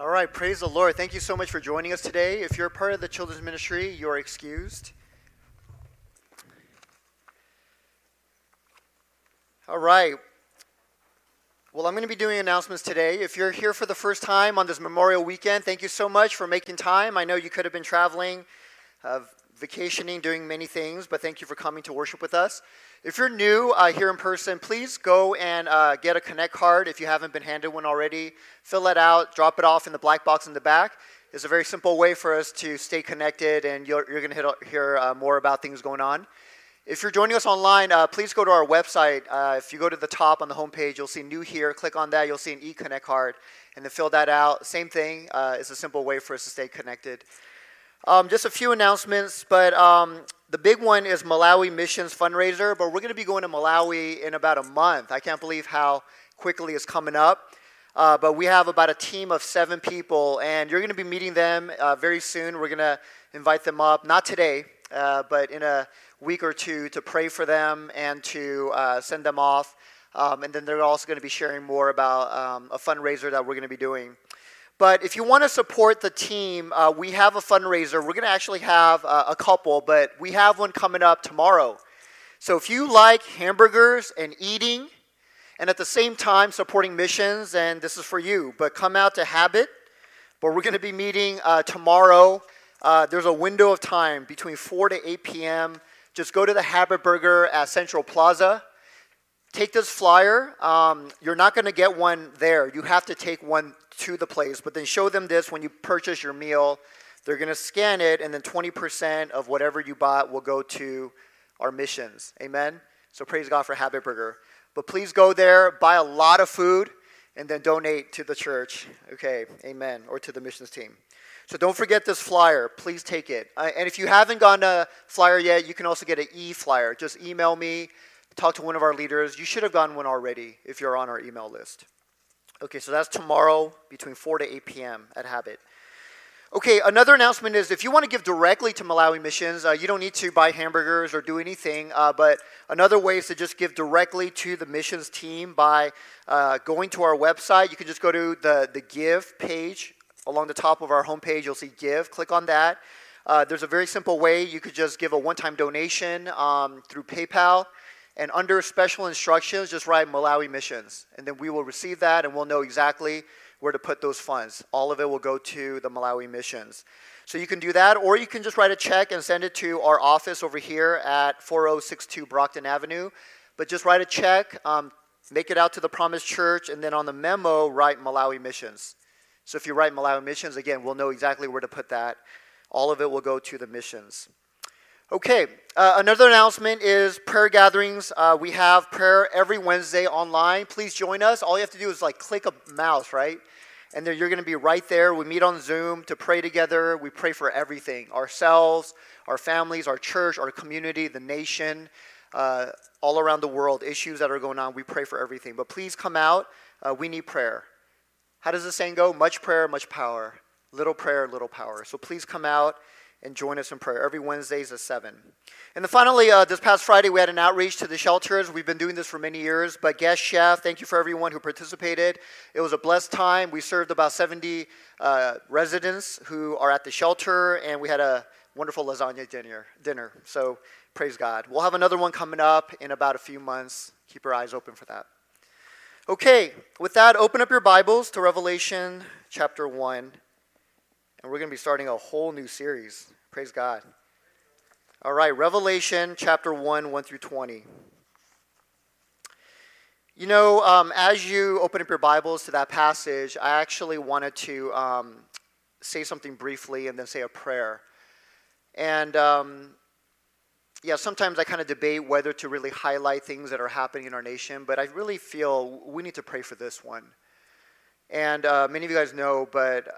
All right, praise the Lord. Thank you so much for joining us today. If you're part of the children's ministry, you're excused. All right. Well, I'm going to be doing announcements today. If you're here for the first time on this Memorial Weekend, thank you so much for making time. I know you could have been traveling, uh, vacationing, doing many things, but thank you for coming to worship with us. If you're new uh, here in person, please go and uh, get a Connect card if you haven't been handed one already. Fill that out, drop it off in the black box in the back. It's a very simple way for us to stay connected, and you're, you're going to hear uh, more about things going on. If you're joining us online, uh, please go to our website. Uh, if you go to the top on the homepage, you'll see New Here. Click on that. You'll see an eConnect card, and then fill that out. Same thing. Uh, it's a simple way for us to stay connected. Um, just a few announcements, but um, the big one is Malawi Missions fundraiser, but we're going to be going to Malawi in about a month. I can't believe how quickly it's coming up. Uh, but we have about a team of seven people, and you're going to be meeting them uh, very soon. We're going to invite them up, not today, uh, but in a week or two to pray for them and to uh, send them off. Um, and then they're also going to be sharing more about um, a fundraiser that we're going to be doing. But if you want to support the team, uh, we have a fundraiser. We're going to actually have uh, a couple, but we have one coming up tomorrow. So if you like hamburgers and eating, and at the same time supporting missions, and this is for you, but come out to Habit. But we're going to be meeting uh, tomorrow. Uh, there's a window of time between 4 to 8 p.m. Just go to the Habit Burger at Central Plaza take this flyer. Um, you're not going to get one there. You have to take one to the place, but then show them this when you purchase your meal. They're going to scan it, and then 20% of whatever you bought will go to our missions. Amen? So praise God for Habit Burger. But please go there, buy a lot of food, and then donate to the church. Okay, amen. Or to the missions team. So don't forget this flyer. Please take it. Uh, and if you haven't gotten a flyer yet, you can also get an e flyer. Just email me talk to one of our leaders. You should have gotten one already if you're on our email list. Okay, so that's tomorrow between 4 to 8 p.m. at Habit. Okay, another announcement is if you want to give directly to Malawi Missions, uh, you don't need to buy hamburgers or do anything, uh, but another way is to just give directly to the missions team by uh, going to our website. You can just go to the, the Give page along the top of our homepage. You'll see Give. Click on that. Uh, there's a very simple way. You could just give a one time donation um, through PayPal. And under special instructions, just write Malawi missions. And then we will receive that and we'll know exactly where to put those funds. All of it will go to the Malawi missions. So you can do that, or you can just write a check and send it to our office over here at 4062 Brockton Avenue. But just write a check, um, make it out to the Promise Church, and then on the memo, write Malawi missions. So if you write Malawi missions, again, we'll know exactly where to put that. All of it will go to the missions. Okay, uh, another announcement is prayer gatherings. Uh, we have prayer every Wednesday online. Please join us. All you have to do is like click a mouse, right? And then you're going to be right there. We meet on Zoom to pray together. We pray for everything ourselves, our families, our church, our community, the nation, uh, all around the world, issues that are going on. We pray for everything. But please come out. Uh, we need prayer. How does the saying go? Much prayer, much power. Little prayer, little power. So please come out and join us in prayer every Wednesdays at 7. And then finally, uh, this past Friday, we had an outreach to the shelters. We've been doing this for many years, but guest chef, thank you for everyone who participated. It was a blessed time. We served about 70 uh, residents who are at the shelter, and we had a wonderful lasagna dinner. dinner. So praise God. We'll have another one coming up in about a few months. Keep your eyes open for that. Okay, with that, open up your Bibles to Revelation chapter 1. And we're going to be starting a whole new series. Praise God. All right, Revelation chapter 1, 1 through 20. You know, um, as you open up your Bibles to that passage, I actually wanted to um, say something briefly and then say a prayer. And um, yeah, sometimes I kind of debate whether to really highlight things that are happening in our nation, but I really feel we need to pray for this one. And uh, many of you guys know, but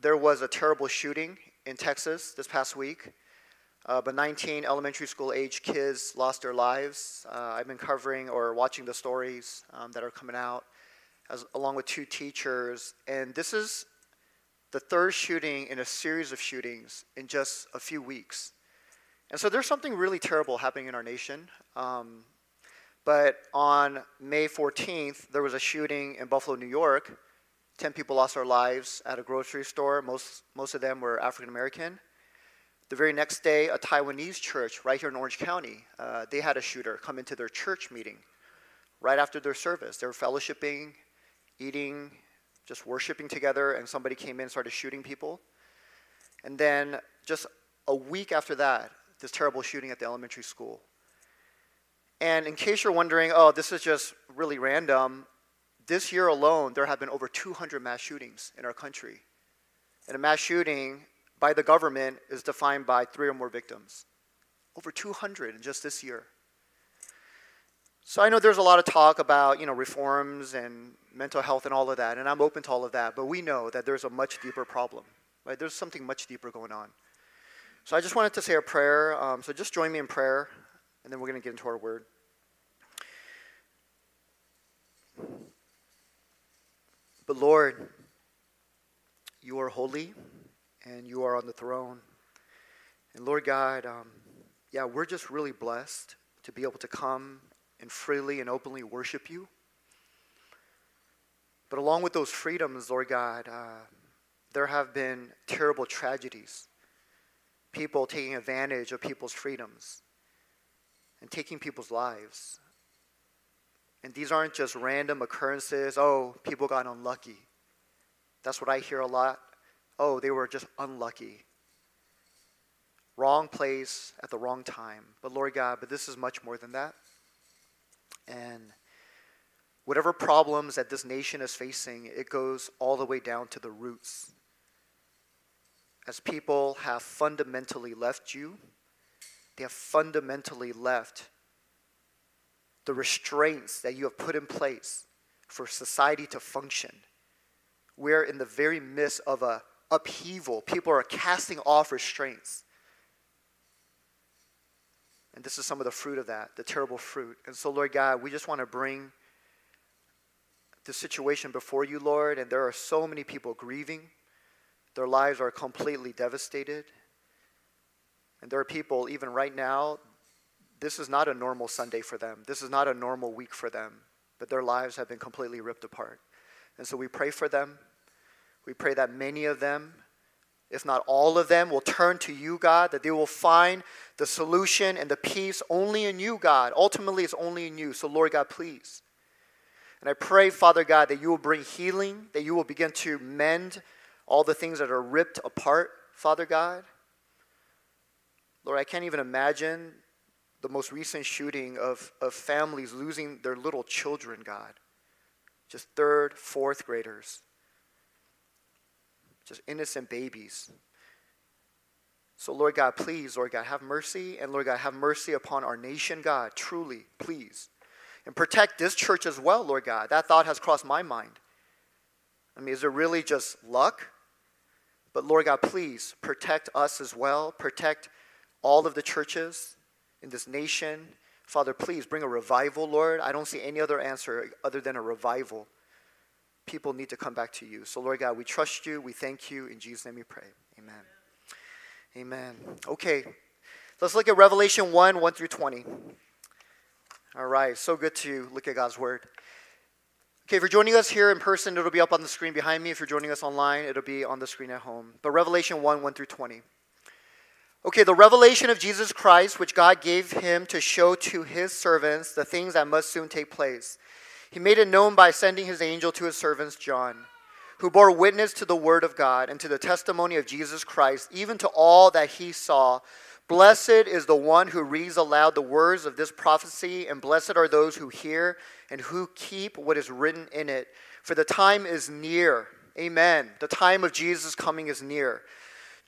there was a terrible shooting in Texas this past week. Uh, but 19 elementary school age kids lost their lives. Uh, I've been covering or watching the stories um, that are coming out, as, along with two teachers. And this is the third shooting in a series of shootings in just a few weeks. And so there's something really terrible happening in our nation. Um, but on May 14th, there was a shooting in Buffalo, New York 10 people lost their lives at a grocery store. Most, most of them were African American. The very next day, a Taiwanese church right here in Orange County, uh, they had a shooter come into their church meeting right after their service. They were fellowshipping, eating, just worshiping together, and somebody came in and started shooting people. And then just a week after that, this terrible shooting at the elementary school. And in case you're wondering, oh, this is just really random, this year alone, there have been over 200 mass shootings in our country. And a mass shooting by the government is defined by three or more victims. Over 200 in just this year. So I know there's a lot of talk about, you know, reforms and mental health and all of that, and I'm open to all of that, but we know that there's a much deeper problem. Right? There's something much deeper going on. So I just wanted to say a prayer. Um, so just join me in prayer, and then we're going to get into our word. But Lord, you are holy and you are on the throne. And Lord God, um, yeah, we're just really blessed to be able to come and freely and openly worship you. But along with those freedoms, Lord God, uh, there have been terrible tragedies. People taking advantage of people's freedoms and taking people's lives. And these aren't just random occurrences. Oh, people got unlucky. That's what I hear a lot. Oh, they were just unlucky. Wrong place at the wrong time. But Lord God, but this is much more than that. And whatever problems that this nation is facing, it goes all the way down to the roots as people have fundamentally left you, they have fundamentally left the restraints that you have put in place for society to function. We're in the very midst of a upheaval. People are casting off restraints. And this is some of the fruit of that, the terrible fruit. And so, Lord God, we just want to bring the situation before you, Lord. And there are so many people grieving. Their lives are completely devastated. And there are people, even right now, this is not a normal Sunday for them. This is not a normal week for them. But their lives have been completely ripped apart. And so we pray for them. We pray that many of them, if not all of them, will turn to you, God, that they will find the solution and the peace only in you, God. Ultimately, it's only in you. So, Lord God, please. And I pray, Father God, that you will bring healing, that you will begin to mend all the things that are ripped apart, Father God. Lord, I can't even imagine the most recent shooting of, of families losing their little children, God. Just third, fourth graders. Just innocent babies. So, Lord God, please, Lord God, have mercy. And Lord God, have mercy upon our nation, God, truly, please. And protect this church as well, Lord God. That thought has crossed my mind. I mean, is it really just luck? But Lord God, please protect us as well. Protect all of the churches in this nation. Father, please bring a revival, Lord. I don't see any other answer other than a revival. People need to come back to you. So, Lord God, we trust you. We thank you. In Jesus' name we pray. Amen. Amen. Okay, let's look at Revelation 1 1 through 20. All right, so good to look at God's word. Okay, if you're joining us here in person, it'll be up on the screen behind me. If you're joining us online, it'll be on the screen at home. But Revelation 1 1 through 20. Okay, the revelation of Jesus Christ, which God gave him to show to his servants the things that must soon take place. He made it known by sending his angel to his servants, John, who bore witness to the word of God and to the testimony of Jesus Christ, even to all that he saw. Blessed is the one who reads aloud the words of this prophecy, and blessed are those who hear and who keep what is written in it. For the time is near. Amen. The time of Jesus' coming is near.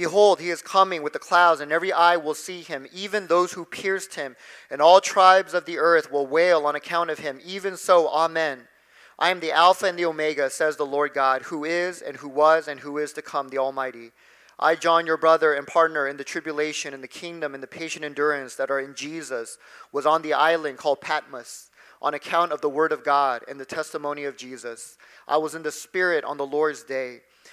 Behold, he is coming with the clouds, and every eye will see him, even those who pierced him, and all tribes of the earth will wail on account of him. Even so, Amen. I am the Alpha and the Omega, says the Lord God, who is, and who was, and who is to come, the Almighty. I, John, your brother and partner in the tribulation and the kingdom and the patient endurance that are in Jesus, was on the island called Patmos on account of the word of God and the testimony of Jesus. I was in the Spirit on the Lord's day.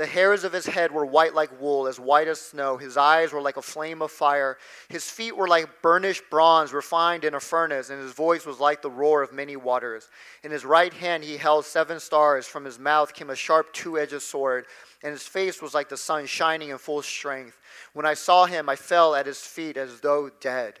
The hairs of his head were white like wool, as white as snow. His eyes were like a flame of fire. His feet were like burnished bronze refined in a furnace, and his voice was like the roar of many waters. In his right hand he held seven stars. From his mouth came a sharp two edged sword, and his face was like the sun shining in full strength. When I saw him, I fell at his feet as though dead.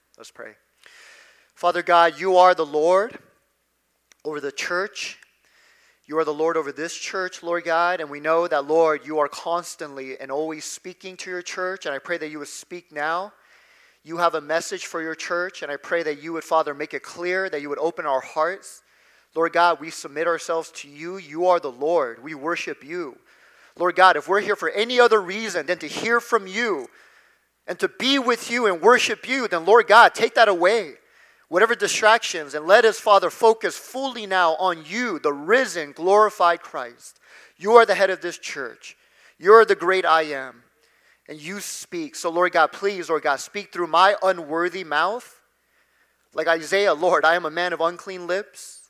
Let's pray. Father God, you are the Lord over the church. You are the Lord over this church, Lord God, and we know that, Lord, you are constantly and always speaking to your church, and I pray that you would speak now. You have a message for your church, and I pray that you would, Father, make it clear, that you would open our hearts. Lord God, we submit ourselves to you. You are the Lord. We worship you. Lord God, if we're here for any other reason than to hear from you, and to be with you and worship you, then Lord God, take that away. Whatever distractions, and let us, Father, focus fully now on you, the risen, glorified Christ. You are the head of this church. You are the great I am. And you speak. So, Lord God, please, Lord God, speak through my unworthy mouth. Like Isaiah, Lord, I am a man of unclean lips,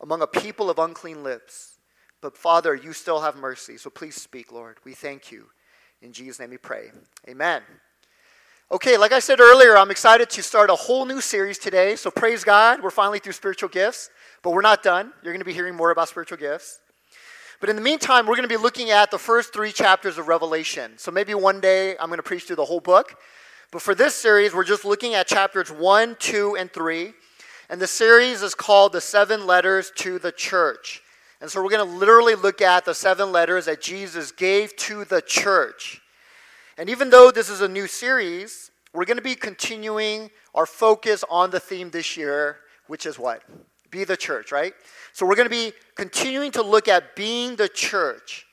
among a people of unclean lips. But, Father, you still have mercy. So please speak, Lord. We thank you. In Jesus' name we pray. Amen. Okay, like I said earlier, I'm excited to start a whole new series today. So praise God, we're finally through spiritual gifts, but we're not done. You're going to be hearing more about spiritual gifts. But in the meantime, we're going to be looking at the first three chapters of Revelation. So maybe one day I'm going to preach through the whole book. But for this series, we're just looking at chapters 1, 2, and 3. And the series is called The Seven Letters to the Church. And so we're going to literally look at the seven letters that Jesus gave to the church. And even though this is a new series, we're going to be continuing our focus on the theme this year, which is what? Be the church, right? So we're going to be continuing to look at being the church.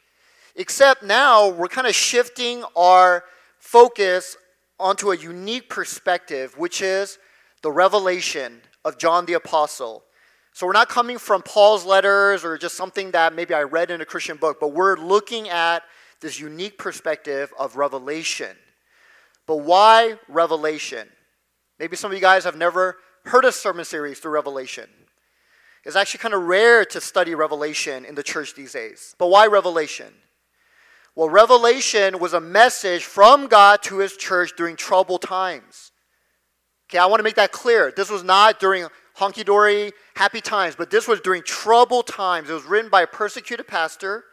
Except now we're kind of shifting our focus onto a unique perspective, which is the revelation of John the Apostle. So we're not coming from Paul's letters or just something that maybe I read in a Christian book, but we're looking at this unique perspective of revelation. But why revelation? Maybe some of you guys have never heard a sermon series through Revelation. It's actually kind of rare to study Revelation in the church these days. But why Revelation? Well, Revelation was a message from God to his church during troubled times. Okay, I want to make that clear. This was not during honky dory, happy times, but this was during troubled times. It was written by a persecuted pastor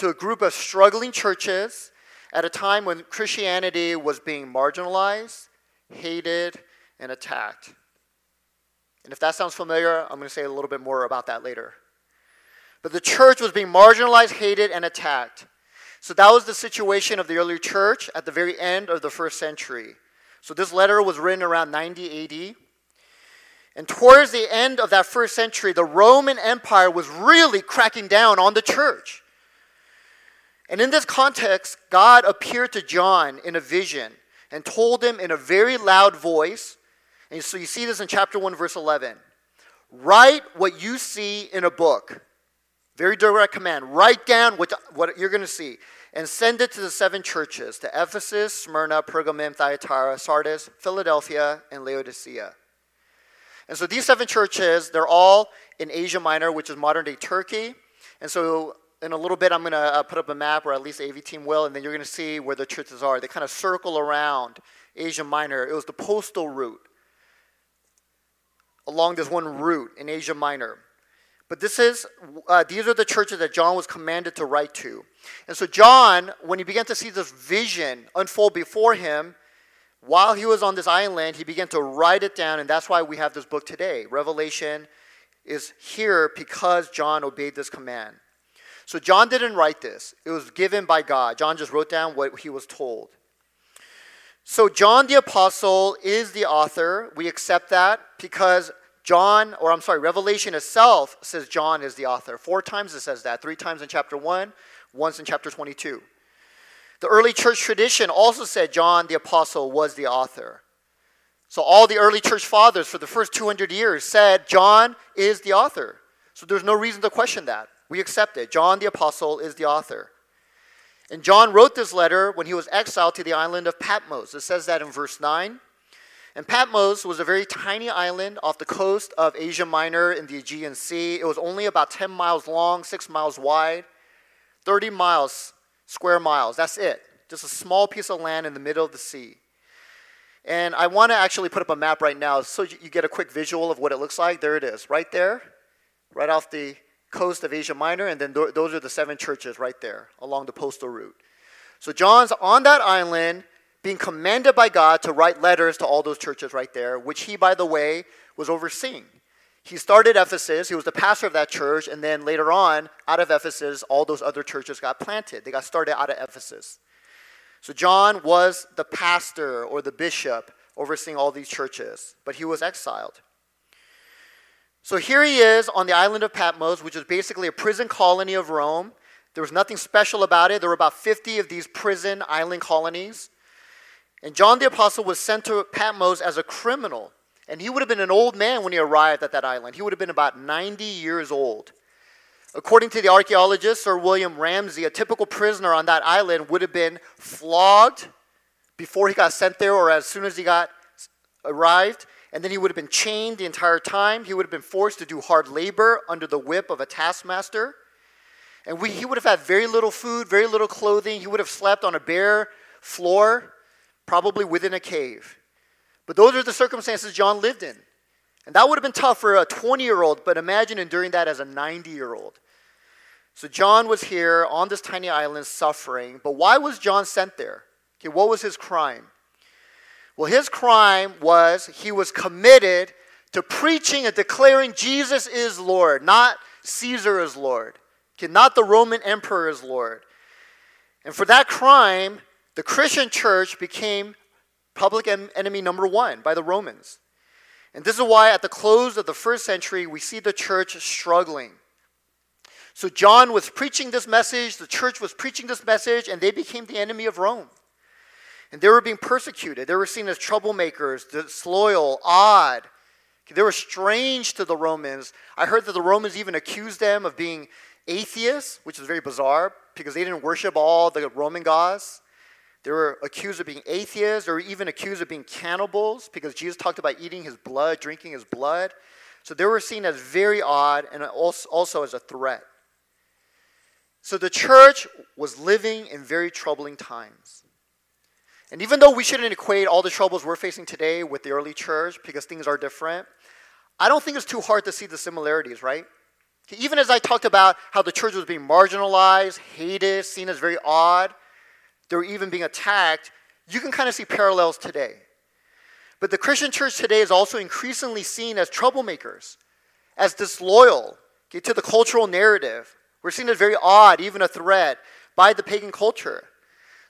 to a group of struggling churches at a time when Christianity was being marginalized, hated, and attacked. And if that sounds familiar, I'm going to say a little bit more about that later. But the church was being marginalized, hated, and attacked. So that was the situation of the early church at the very end of the first century. So this letter was written around 90 AD. And towards the end of that first century, the Roman Empire was really cracking down on the church. And in this context, God appeared to John in a vision and told him in a very loud voice. And so you see this in chapter 1, verse 11. Write what you see in a book. Very direct command. Write down what, what you're going to see and send it to the seven churches to Ephesus, Smyrna, Pergamum, Thyatira, Sardis, Philadelphia, and Laodicea. And so these seven churches, they're all in Asia Minor, which is modern day Turkey. And so in a little bit, I'm going to uh, put up a map, or at least AV team will, and then you're going to see where the churches are. They kind of circle around Asia Minor. It was the postal route along this one route in Asia Minor. But this is, uh, these are the churches that John was commanded to write to. And so, John, when he began to see this vision unfold before him, while he was on this island, he began to write it down, and that's why we have this book today. Revelation is here because John obeyed this command. So John didn't write this, it was given by God. John just wrote down what he was told. So John the Apostle is the author. We accept that because John, or I'm sorry, Revelation itself says John is the author. Four times it says that, three times in chapter 1, once in chapter 22. The early church tradition also said John the Apostle was the author. So all the early church fathers for the first 200 years said John is the author. So there's no reason to question that. We accept it. John the Apostle is the author. And John wrote this letter when he was exiled to the island of Patmos. It says that in verse 9. And Patmos was a very tiny island off the coast of Asia Minor in the Aegean Sea. It was only about 10 miles long, 6 miles wide, 30 miles, square miles. That's it. Just a small piece of land in the middle of the sea. And I want to actually put up a map right now so you get a quick visual of what it looks like. There it is, right there, right off the coast of Asia Minor, and then th- those are the seven churches right there along the postal route. So John's on that island being commanded by God to write letters to all those churches right there, which he, by the way, was overseeing. He started Ephesus, he was the pastor of that church, and then later on, out of Ephesus, all those other churches got planted. They got started out of Ephesus. So John was the pastor or the bishop overseeing all these churches, but he was exiled. So here he is on the island of Patmos, which is basically a prison colony of Rome. There was nothing special about it. There were about 50 of these prison island colonies. And John the Apostle was sent to Patmos as a criminal. And he would have been an old man when he arrived at that island. He would have been about 90 years old. According to the archaeologist Sir William Ramsay, a typical prisoner on that island would have been flogged before he got sent there or as soon as he got arrived, and then he would have been chained the entire time. He would have been forced to do hard labor under the whip of a taskmaster. And we, he would have had very little food, very little clothing. He would have slept on a bare floor, probably within a cave. But those are the circumstances John lived in. And that would have been tough for a 20 year old, but imagine enduring that as a 90 year old. So John was here on this tiny island suffering. But why was John sent there? Okay, what was his crime? Well, his crime was he was committed to preaching and declaring Jesus is Lord, not Caesar is Lord, not the Roman emperor is Lord. And for that crime, the Christian church became public enemy number one by the Romans. And this is why at the close of the first century, we see the church struggling. So John was preaching this message, the church was preaching this message, and they became the enemy of Rome. And they were being persecuted. They were seen as troublemakers, disloyal, odd. They were strange to the Romans. I heard that the Romans even accused them of being atheists, which is very bizarre because they didn't worship all the Roman gods. They were accused of being atheists or even accused of being cannibals because Jesus talked about eating his blood, drinking his blood. So they were seen as very odd and also as a threat. So the church was living in very troubling times. And even though we shouldn't equate all the troubles we're facing today with the early church because things are different, I don't think it's too hard to see the similarities, right? Even as I talked about how the church was being marginalized, hated, seen as very odd, they were even being attacked, you can kind of see parallels today. But the Christian church today is also increasingly seen as troublemakers, as disloyal okay, to the cultural narrative. We're seen as very odd, even a threat, by the pagan culture.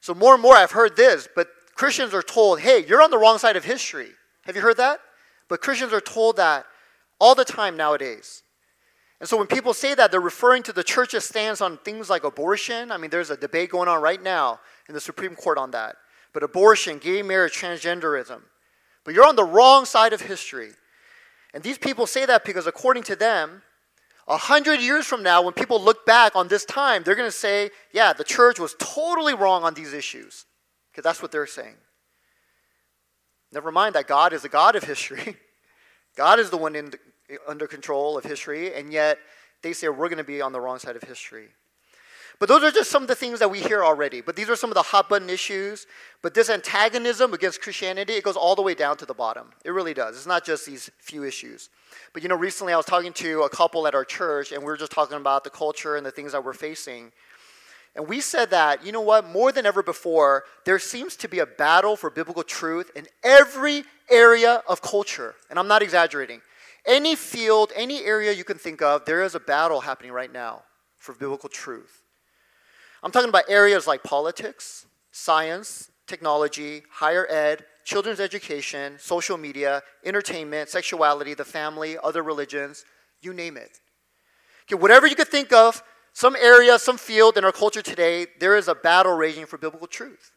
So, more and more, I've heard this, but Christians are told, hey, you're on the wrong side of history. Have you heard that? But Christians are told that all the time nowadays. And so when people say that, they're referring to the church's stance on things like abortion. I mean, there's a debate going on right now in the Supreme Court on that. But abortion, gay marriage, transgenderism. But you're on the wrong side of history. And these people say that because, according to them, a hundred years from now, when people look back on this time, they're going to say, yeah, the church was totally wrong on these issues. Because that's what they're saying. Never mind that God is the God of history. God is the one in, under control of history, and yet they say we're going to be on the wrong side of history. But those are just some of the things that we hear already. But these are some of the hot button issues. But this antagonism against Christianity, it goes all the way down to the bottom. It really does. It's not just these few issues. But you know, recently I was talking to a couple at our church, and we were just talking about the culture and the things that we're facing. And we said that, you know what, more than ever before, there seems to be a battle for biblical truth in every area of culture. And I'm not exaggerating. Any field, any area you can think of, there is a battle happening right now for biblical truth. I'm talking about areas like politics, science, technology, higher ed, children's education, social media, entertainment, sexuality, the family, other religions, you name it. Okay, whatever you could think of, some area, some field in our culture today, there is a battle raging for biblical truth.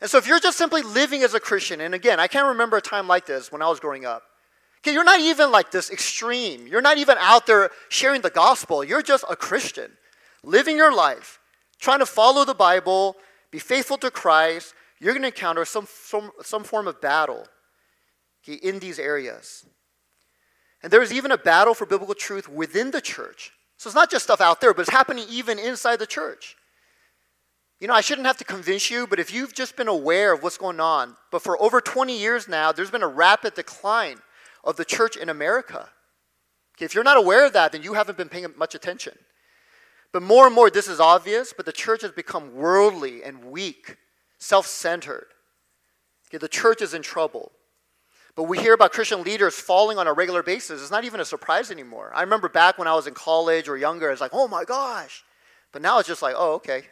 And so if you're just simply living as a Christian, and again, I can't remember a time like this when I was growing up. Okay, you're not even like this extreme. You're not even out there sharing the gospel. You're just a Christian, living your life trying to follow the Bible, be faithful to Christ, you're going to encounter some, some, some form of battle in these areas. And there's even a battle for biblical truth within the church. So it's not just stuff out there, but it's happening even inside the church. You know, I shouldn't have to convince you, but if you've just been aware of what's going on, but for over 20 years now, there's been a rapid decline of the church in America. Okay, if you're not aware of that, then you haven't been paying much attention. But more and more, this is obvious, but the church has become worldly and weak, self centered. Okay, the church is in trouble. But we hear about Christian leaders falling on a regular basis. It's not even a surprise anymore. I remember back when I was in college or younger, it's like, oh my gosh. But now it's just like, oh, okay.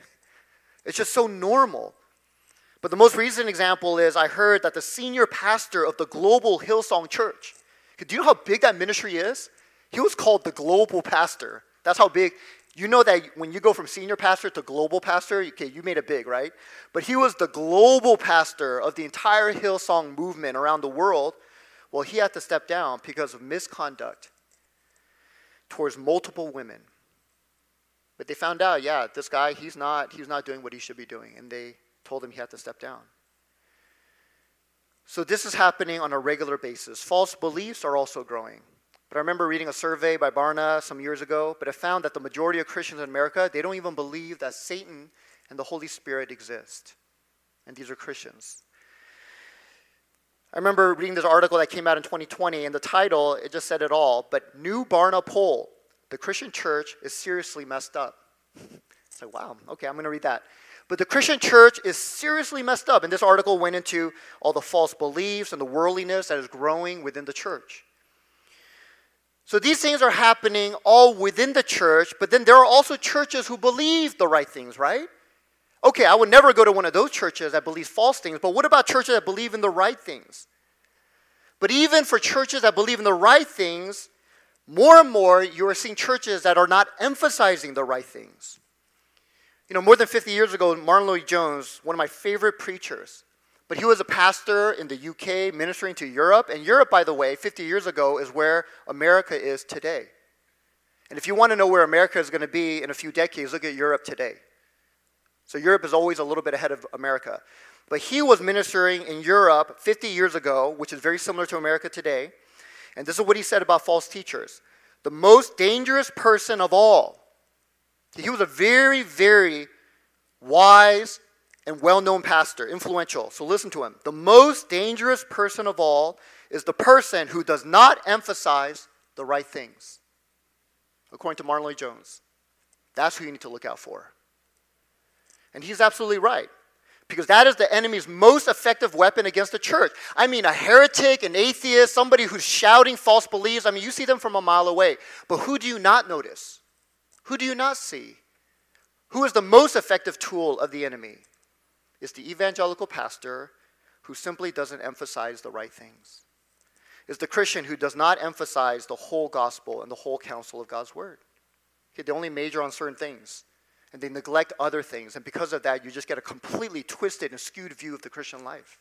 It's just so normal. But the most recent example is I heard that the senior pastor of the global Hillsong Church, do you know how big that ministry is? He was called the global pastor. That's how big. You know that when you go from senior pastor to global pastor, okay, you made it big, right? But he was the global pastor of the entire Hillsong movement around the world. Well, he had to step down because of misconduct towards multiple women. But they found out, yeah, this guy, he's not, he's not doing what he should be doing. And they told him he had to step down. So this is happening on a regular basis. False beliefs are also growing. But I remember reading a survey by Barna some years ago, but it found that the majority of Christians in America, they don't even believe that Satan and the Holy Spirit exist. And these are Christians. I remember reading this article that came out in 2020, and the title, it just said it all. But new Barna poll, the Christian church is seriously messed up. Like, wow, okay, I'm going to read that. But the Christian church is seriously messed up. And this article went into all the false beliefs and the worldliness that is growing within the church. So these things are happening all within the church, but then there are also churches who believe the right things, right? Okay, I would never go to one of those churches that believes false things, but what about churches that believe in the right things? But even for churches that believe in the right things, more and more you are seeing churches that are not emphasizing the right things. You know, more than 50 years ago, Martyn Lloyd-Jones, one of my favorite preachers, but he was a pastor in the UK ministering to Europe. And Europe, by the way, 50 years ago is where America is today. And if you want to know where America is going to be in a few decades, look at Europe today. So Europe is always a little bit ahead of America. But he was ministering in Europe 50 years ago, which is very similar to America today. And this is what he said about false teachers the most dangerous person of all. He was a very, very wise and well known pastor, influential. So listen to him. The most dangerous person of all is the person who does not emphasize the right things, according to Martyn Lloyd-Jones. That's who you need to look out for. And he's absolutely right. Because that is the enemy's most effective weapon against the church. I mean, a heretic, an atheist, somebody who's shouting false beliefs. I mean, you see them from a mile away. But who do you not notice? Who do you not see? Who is the most effective tool of the enemy? Is the evangelical pastor who simply doesn't emphasize the right things. Is the Christian who does not emphasize the whole gospel and the whole counsel of God's word. Okay, they only major on certain things and they neglect other things. And because of that, you just get a completely twisted and skewed view of the Christian life.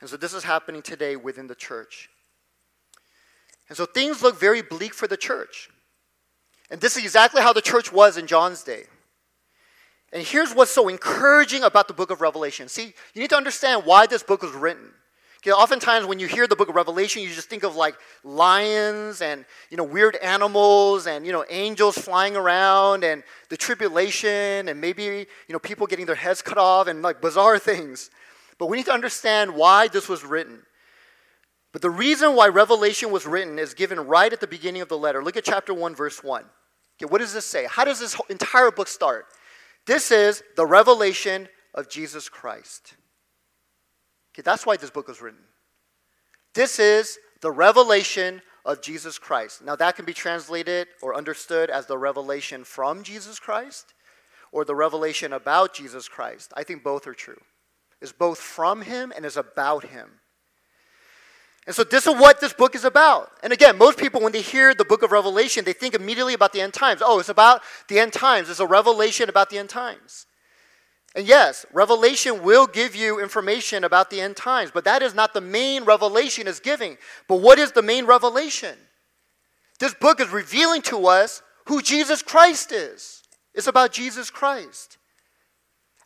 And so this is happening today within the church. And so things look very bleak for the church. And this is exactly how the church was in John's day. And here's what's so encouraging about the book of Revelation. See, you need to understand why this book was written. Okay, oftentimes when you hear the book of Revelation, you just think of like lions and you know weird animals and you know angels flying around and the tribulation and maybe you know people getting their heads cut off and like bizarre things. But we need to understand why this was written. But the reason why Revelation was written is given right at the beginning of the letter. Look at chapter 1 verse 1. Okay, what does this say? How does this entire book start? This is the revelation of Jesus Christ. Okay, that's why this book was written. This is the revelation of Jesus Christ. Now, that can be translated or understood as the revelation from Jesus Christ or the revelation about Jesus Christ. I think both are true. It's both from him and is about him. And so, this is what this book is about. And again, most people, when they hear the book of Revelation, they think immediately about the end times. Oh, it's about the end times. It's a revelation about the end times. And yes, revelation will give you information about the end times, but that is not the main revelation is giving. But what is the main revelation? This book is revealing to us who Jesus Christ is. It's about Jesus Christ.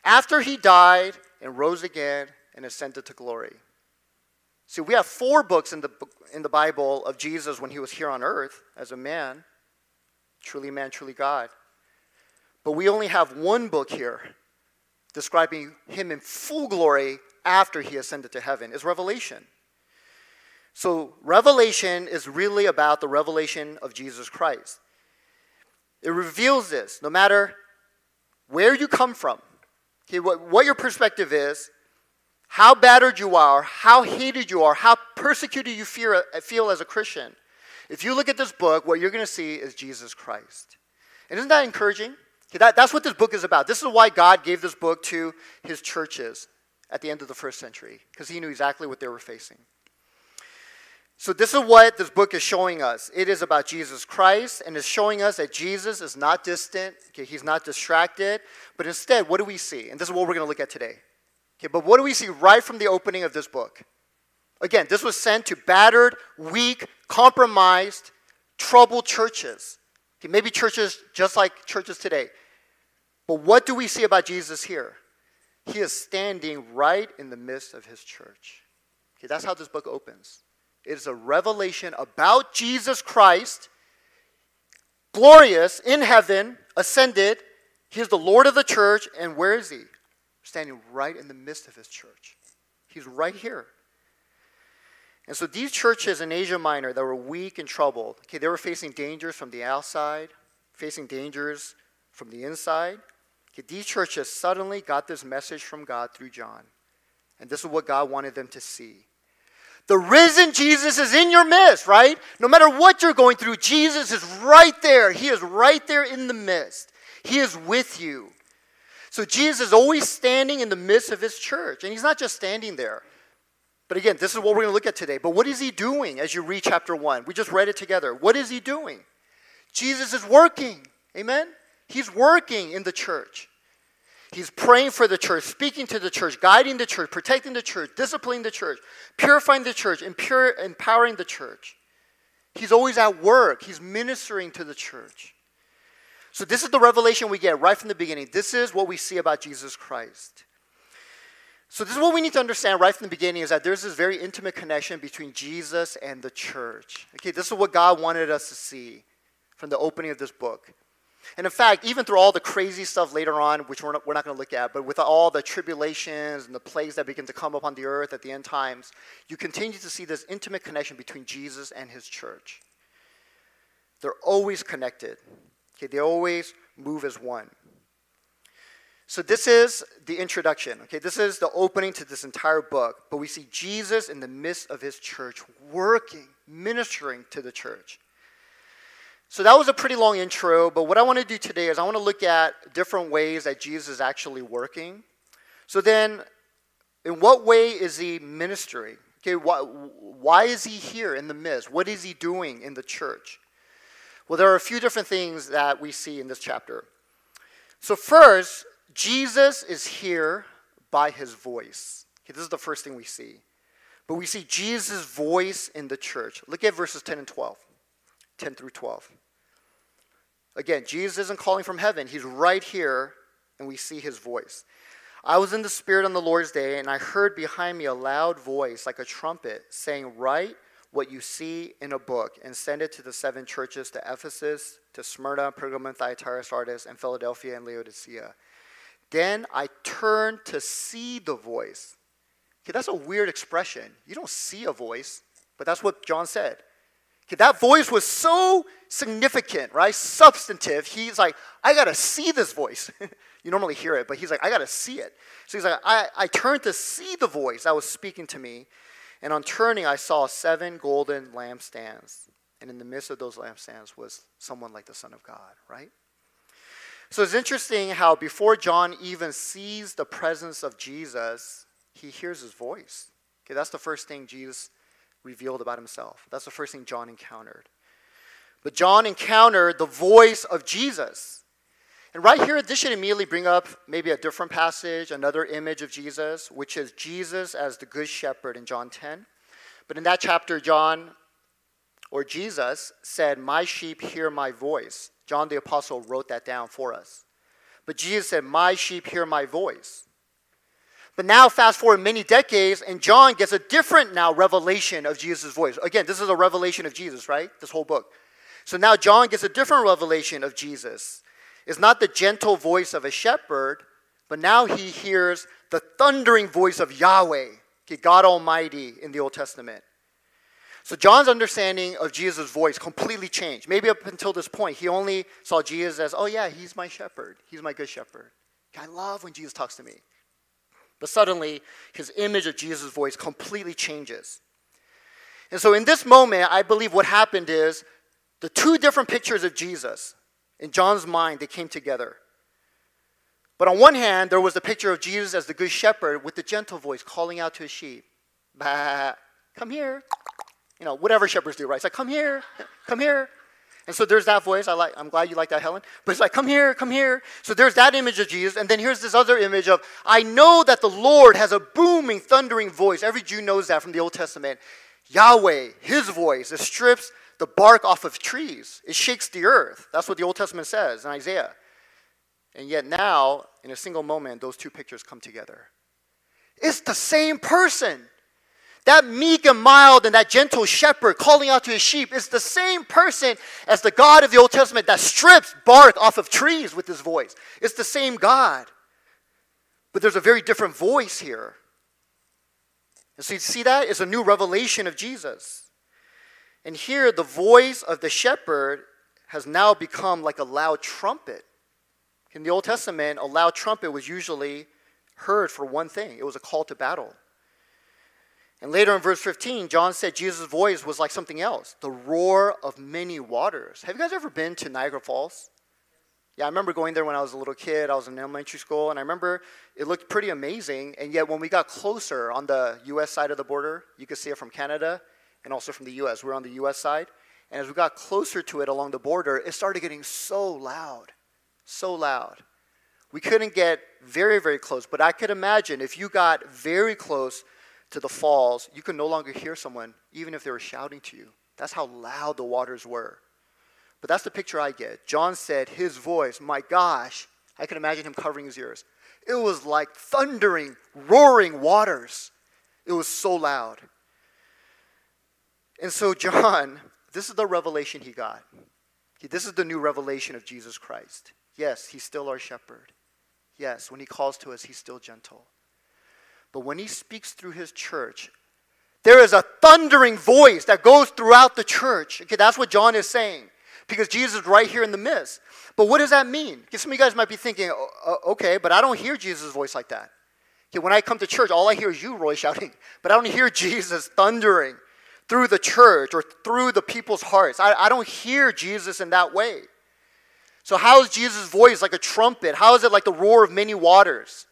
After he died and rose again and ascended to glory. See, we have four books in the, in the Bible of Jesus when he was here on earth as a man, truly man, truly God. But we only have one book here describing him in full glory after he ascended to heaven is Revelation. So, Revelation is really about the revelation of Jesus Christ. It reveals this no matter where you come from, okay, what, what your perspective is, how battered you are, how hated you are, how persecuted you feel, feel as a Christian. If you look at this book, what you're going to see is Jesus Christ. And isn't that encouraging? That, that's what this book is about. This is why God gave this book to his churches at the end of the first century, because he knew exactly what they were facing. So, this is what this book is showing us. It is about Jesus Christ, and it's showing us that Jesus is not distant, okay, he's not distracted, but instead, what do we see? And this is what we're going to look at today. Okay, but what do we see right from the opening of this book? Again, this was sent to battered, weak, compromised, troubled churches. Okay, maybe churches just like churches today. But what do we see about Jesus here? He is standing right in the midst of his church. Okay, that's how this book opens. It is a revelation about Jesus Christ, glorious in heaven, ascended. He is the Lord of the church, and where is he? Standing right in the midst of his church. He's right here. And so these churches in Asia Minor that were weak and troubled, okay, they were facing dangers from the outside, facing dangers from the inside. Okay, these churches suddenly got this message from God through John. And this is what God wanted them to see. The risen Jesus is in your midst, right? No matter what you're going through, Jesus is right there. He is right there in the midst. He is with you. So Jesus is always standing in the midst of his church. And he's not just standing there. But again, this is what we're going to look at today. But what is he doing as you read chapter 1? We just read it together. What is he doing? Jesus is working. Amen? He's working in the church. He's praying for the church, speaking to the church, guiding the church, protecting the church, disciplining the church, purifying the church, empowering the church. He's always at work. He's ministering to the church. So, this is the revelation we get right from the beginning. This is what we see about Jesus Christ. So, this is what we need to understand right from the beginning is that there's this very intimate connection between Jesus and the church. Okay, this is what God wanted us to see from the opening of this book. And in fact, even through all the crazy stuff later on, which we're not, we're not going to look at, but with all the tribulations and the plagues that begin to come upon the earth at the end times, you continue to see this intimate connection between Jesus and his church. They're always connected. Okay, they always move as one. So this is the introduction. Okay, this is the opening to this entire book. But we see Jesus in the midst of his church working, ministering to the church. So that was a pretty long intro, but what I want to do today is I want to look at different ways that Jesus is actually working. So then, in what way is he ministering? Okay, why, why is he here in the midst? What is he doing in the church? Well, there are a few different things that we see in this chapter. So, first, Jesus is here by his voice. This is the first thing we see. But we see Jesus' voice in the church. Look at verses 10 and 12. 10 through 12. Again, Jesus isn't calling from heaven, he's right here, and we see his voice. I was in the Spirit on the Lord's day, and I heard behind me a loud voice, like a trumpet, saying, Write what you see in a book and send it to the seven churches to Ephesus, to Smyrna, Pergamum, Thyatira, Sardis, and Philadelphia and Laodicea. Then I turned to see the voice. Okay, that's a weird expression. You don't see a voice, but that's what John said. Okay, that voice was so significant, right? Substantive. He's like, I gotta see this voice. you normally hear it, but he's like, I gotta see it. So he's like, I, I turned to see the voice that was speaking to me. And on turning, I saw seven golden lampstands. And in the midst of those lampstands was someone like the Son of God, right? So it's interesting how before John even sees the presence of Jesus, he hears his voice. Okay, that's the first thing Jesus revealed about himself. That's the first thing John encountered. But John encountered the voice of Jesus. And right here, this should immediately bring up maybe a different passage, another image of Jesus, which is Jesus as the Good Shepherd in John 10. But in that chapter, John or Jesus said, My sheep hear my voice. John the Apostle wrote that down for us. But Jesus said, My sheep hear my voice. But now, fast forward many decades, and John gets a different now revelation of Jesus' voice. Again, this is a revelation of Jesus, right? This whole book. So now John gets a different revelation of Jesus. It's not the gentle voice of a shepherd, but now he hears the thundering voice of Yahweh, God Almighty in the Old Testament. So John's understanding of Jesus' voice completely changed. Maybe up until this point, he only saw Jesus as, oh yeah, he's my shepherd. He's my good shepherd. I love when Jesus talks to me. But suddenly, his image of Jesus' voice completely changes. And so, in this moment, I believe what happened is the two different pictures of Jesus in John's mind, they came together. But on one hand, there was the picture of Jesus as the good shepherd with the gentle voice calling out to his sheep, bah, come here. You know, whatever shepherds do, right? It's like, come here, come here. And so there's that voice. I like, I'm glad you like that, Helen. But it's like, come here, come here. So there's that image of Jesus. And then here's this other image of, I know that the Lord has a booming, thundering voice. Every Jew knows that from the Old Testament. Yahweh, his voice, it strips the bark off of trees, it shakes the earth. That's what the Old Testament says in Isaiah. And yet now, in a single moment, those two pictures come together. It's the same person. That meek and mild and that gentle shepherd calling out to his sheep is the same person as the God of the Old Testament that strips bark off of trees with his voice. It's the same God. But there's a very different voice here. And so you see that? It's a new revelation of Jesus. And here, the voice of the shepherd has now become like a loud trumpet. In the Old Testament, a loud trumpet was usually heard for one thing it was a call to battle. And later in verse 15, John said Jesus' voice was like something else the roar of many waters. Have you guys ever been to Niagara Falls? Yeah, I remember going there when I was a little kid. I was in elementary school, and I remember it looked pretty amazing. And yet, when we got closer on the US side of the border, you could see it from Canada and also from the US. We we're on the US side. And as we got closer to it along the border, it started getting so loud, so loud. We couldn't get very, very close, but I could imagine if you got very close to the falls, you could no longer hear someone, even if they were shouting to you. That's how loud the waters were. But that's the picture I get. John said his voice, my gosh, I can imagine him covering his ears. It was like thundering, roaring waters. It was so loud. And so, John, this is the revelation he got. This is the new revelation of Jesus Christ. Yes, he's still our shepherd. Yes, when he calls to us, he's still gentle. But when he speaks through his church, there is a thundering voice that goes throughout the church. Okay, that's what John is saying. Because Jesus is right here in the midst. But what does that mean? Because some of you guys might be thinking, oh, oh, okay, but I don't hear Jesus' voice like that. Okay, when I come to church, all I hear is you, Roy, shouting. But I don't hear Jesus thundering through the church or through the people's hearts. I, I don't hear Jesus in that way. So, how is Jesus' voice like a trumpet? How is it like the roar of many waters?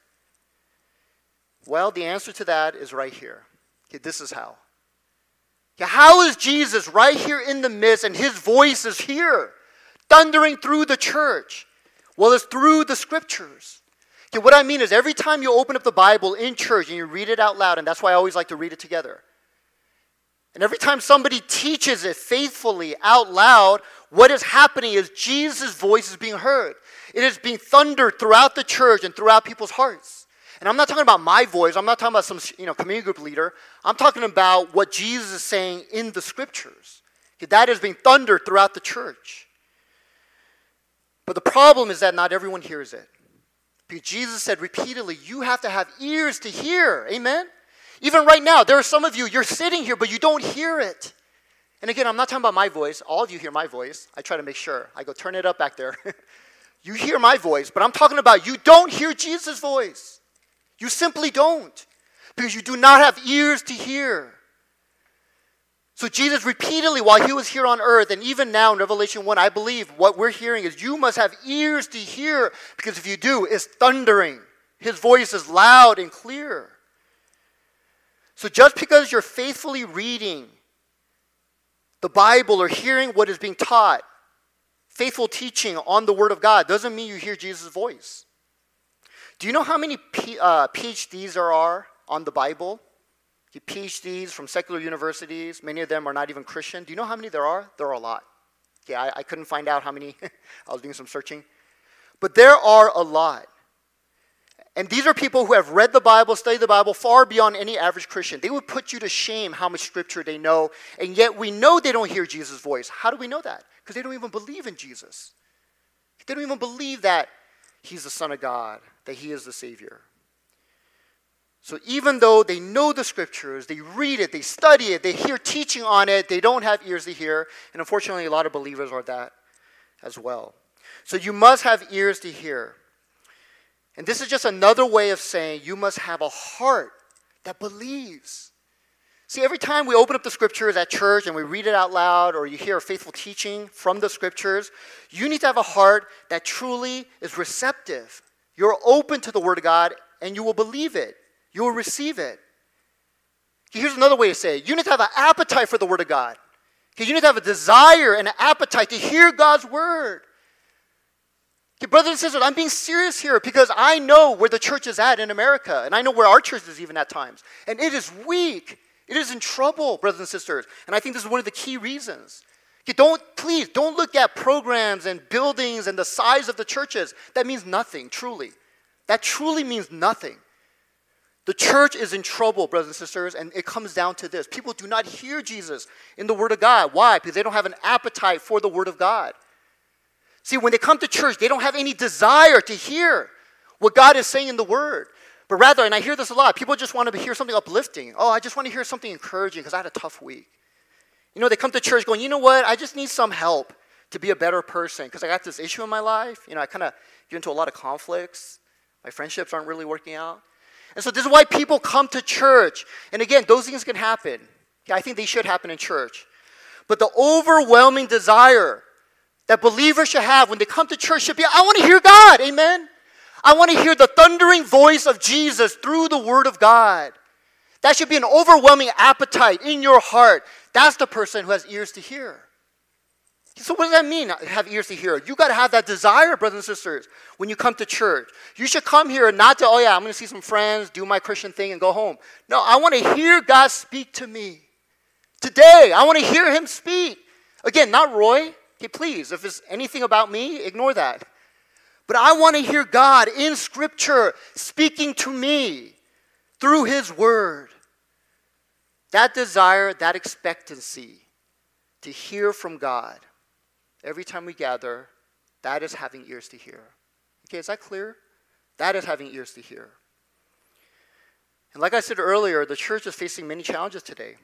Well, the answer to that is right here. Okay, this is how. Okay, how is Jesus right here in the midst and his voice is here, thundering through the church? Well, it's through the scriptures. Okay, what I mean is every time you open up the Bible in church and you read it out loud, and that's why I always like to read it together. And every time somebody teaches it faithfully out loud, what is happening is Jesus' voice is being heard. It is being thundered throughout the church and throughout people's hearts. And I'm not talking about my voice. I'm not talking about some you know, community group leader. I'm talking about what Jesus is saying in the scriptures. That is being thundered throughout the church. But the problem is that not everyone hears it. Because Jesus said repeatedly, you have to have ears to hear. Amen? Even right now, there are some of you, you're sitting here, but you don't hear it. And again, I'm not talking about my voice. All of you hear my voice. I try to make sure. I go, turn it up back there. you hear my voice, but I'm talking about you don't hear Jesus' voice. You simply don't. Because you do not have ears to hear. So Jesus repeatedly, while he was here on earth, and even now in Revelation 1, I believe what we're hearing is you must have ears to hear, because if you do, it's thundering. His voice is loud and clear. So just because you're faithfully reading the Bible or hearing what is being taught, faithful teaching on the Word of God, doesn't mean you hear Jesus' voice. Do you know how many P, uh, PhDs there are on the Bible? PhDs from secular universities. Many of them are not even Christian. Do you know how many there are? There are a lot. Yeah, I, I couldn't find out how many. I was doing some searching. But there are a lot. And these are people who have read the Bible, studied the Bible far beyond any average Christian. They would put you to shame how much scripture they know, and yet we know they don't hear Jesus' voice. How do we know that? Because they don't even believe in Jesus. They don't even believe that he's the Son of God, that he is the Savior. So even though they know the scriptures, they read it, they study it, they hear teaching on it, they don't have ears to hear. And unfortunately, a lot of believers are that as well. So you must have ears to hear. And this is just another way of saying you must have a heart that believes. See, every time we open up the scriptures at church and we read it out loud or you hear a faithful teaching from the scriptures, you need to have a heart that truly is receptive. You're open to the Word of God and you will believe it you will receive it. Here's another way to say it you need to have an appetite for the Word of God. You need to have a desire and an appetite to hear God's Word. Brothers and sisters, I'm being serious here because I know where the church is at in America, and I know where our church is even at times. And it is weak. It is in trouble, brothers and sisters. And I think this is one of the key reasons. Don't, please, don't look at programs and buildings and the size of the churches. That means nothing, truly. That truly means nothing. The church is in trouble, brothers and sisters, and it comes down to this. People do not hear Jesus in the Word of God. Why? Because they don't have an appetite for the Word of God. See, when they come to church, they don't have any desire to hear what God is saying in the Word. But rather, and I hear this a lot, people just want to hear something uplifting. Oh, I just want to hear something encouraging because I had a tough week. You know, they come to church going, you know what? I just need some help to be a better person because I got this issue in my life. You know, I kind of get into a lot of conflicts. My friendships aren't really working out. And so this is why people come to church. And again, those things can happen. I think they should happen in church. But the overwhelming desire that believers should have when they come to church should be I want to hear God. Amen. I want to hear the thundering voice of Jesus through the Word of God. That should be an overwhelming appetite in your heart. That's the person who has ears to hear. So, what does that mean, have ears to hear? You got to have that desire, brothers and sisters, when you come to church. You should come here not to, oh, yeah, I'm going to see some friends, do my Christian thing, and go home. No, I want to hear God speak to me. Today, I want to hear Him speak. Again, not Roy. Okay, please, if it's anything about me, ignore that. But I want to hear God in Scripture speaking to me through His Word. That desire, that expectancy to hear from God every time we gather, that is having ears to hear. Okay, is that clear? That is having ears to hear. And like I said earlier, the church is facing many challenges today.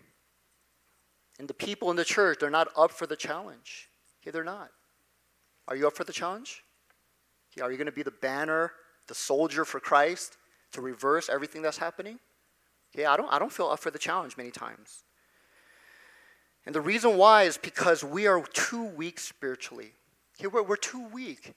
And the people in the church, they're not up for the challenge. Okay, they're not. Are you up for the challenge? Okay, are you going to be the banner, the soldier for Christ to reverse everything that's happening? Okay, I don't, I don't feel up for the challenge many times. And the reason why is because we are too weak spiritually. Okay, we're, we're too weak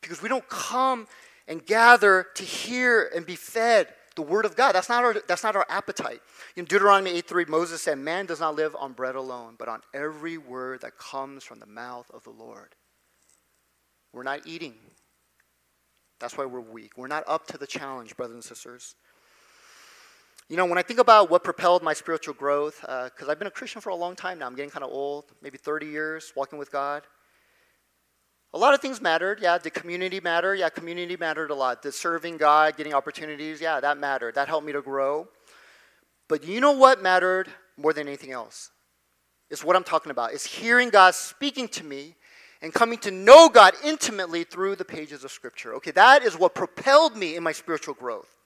because we don't come and gather to hear and be fed the word of God. That's not our, that's not our appetite. In Deuteronomy 8 3, Moses said, Man does not live on bread alone, but on every word that comes from the mouth of the Lord. We're not eating. That's why we're weak. We're not up to the challenge, brothers and sisters. You know, when I think about what propelled my spiritual growth, because uh, I've been a Christian for a long time now, I'm getting kind of old, maybe 30 years walking with God. A lot of things mattered. Yeah, did community matter? Yeah, community mattered a lot. Did serving God, getting opportunities? Yeah, that mattered. That helped me to grow. But you know what mattered more than anything else? It's what I'm talking about. It's hearing God speaking to me and coming to know God intimately through the pages of Scripture. Okay, that is what propelled me in my spiritual growth.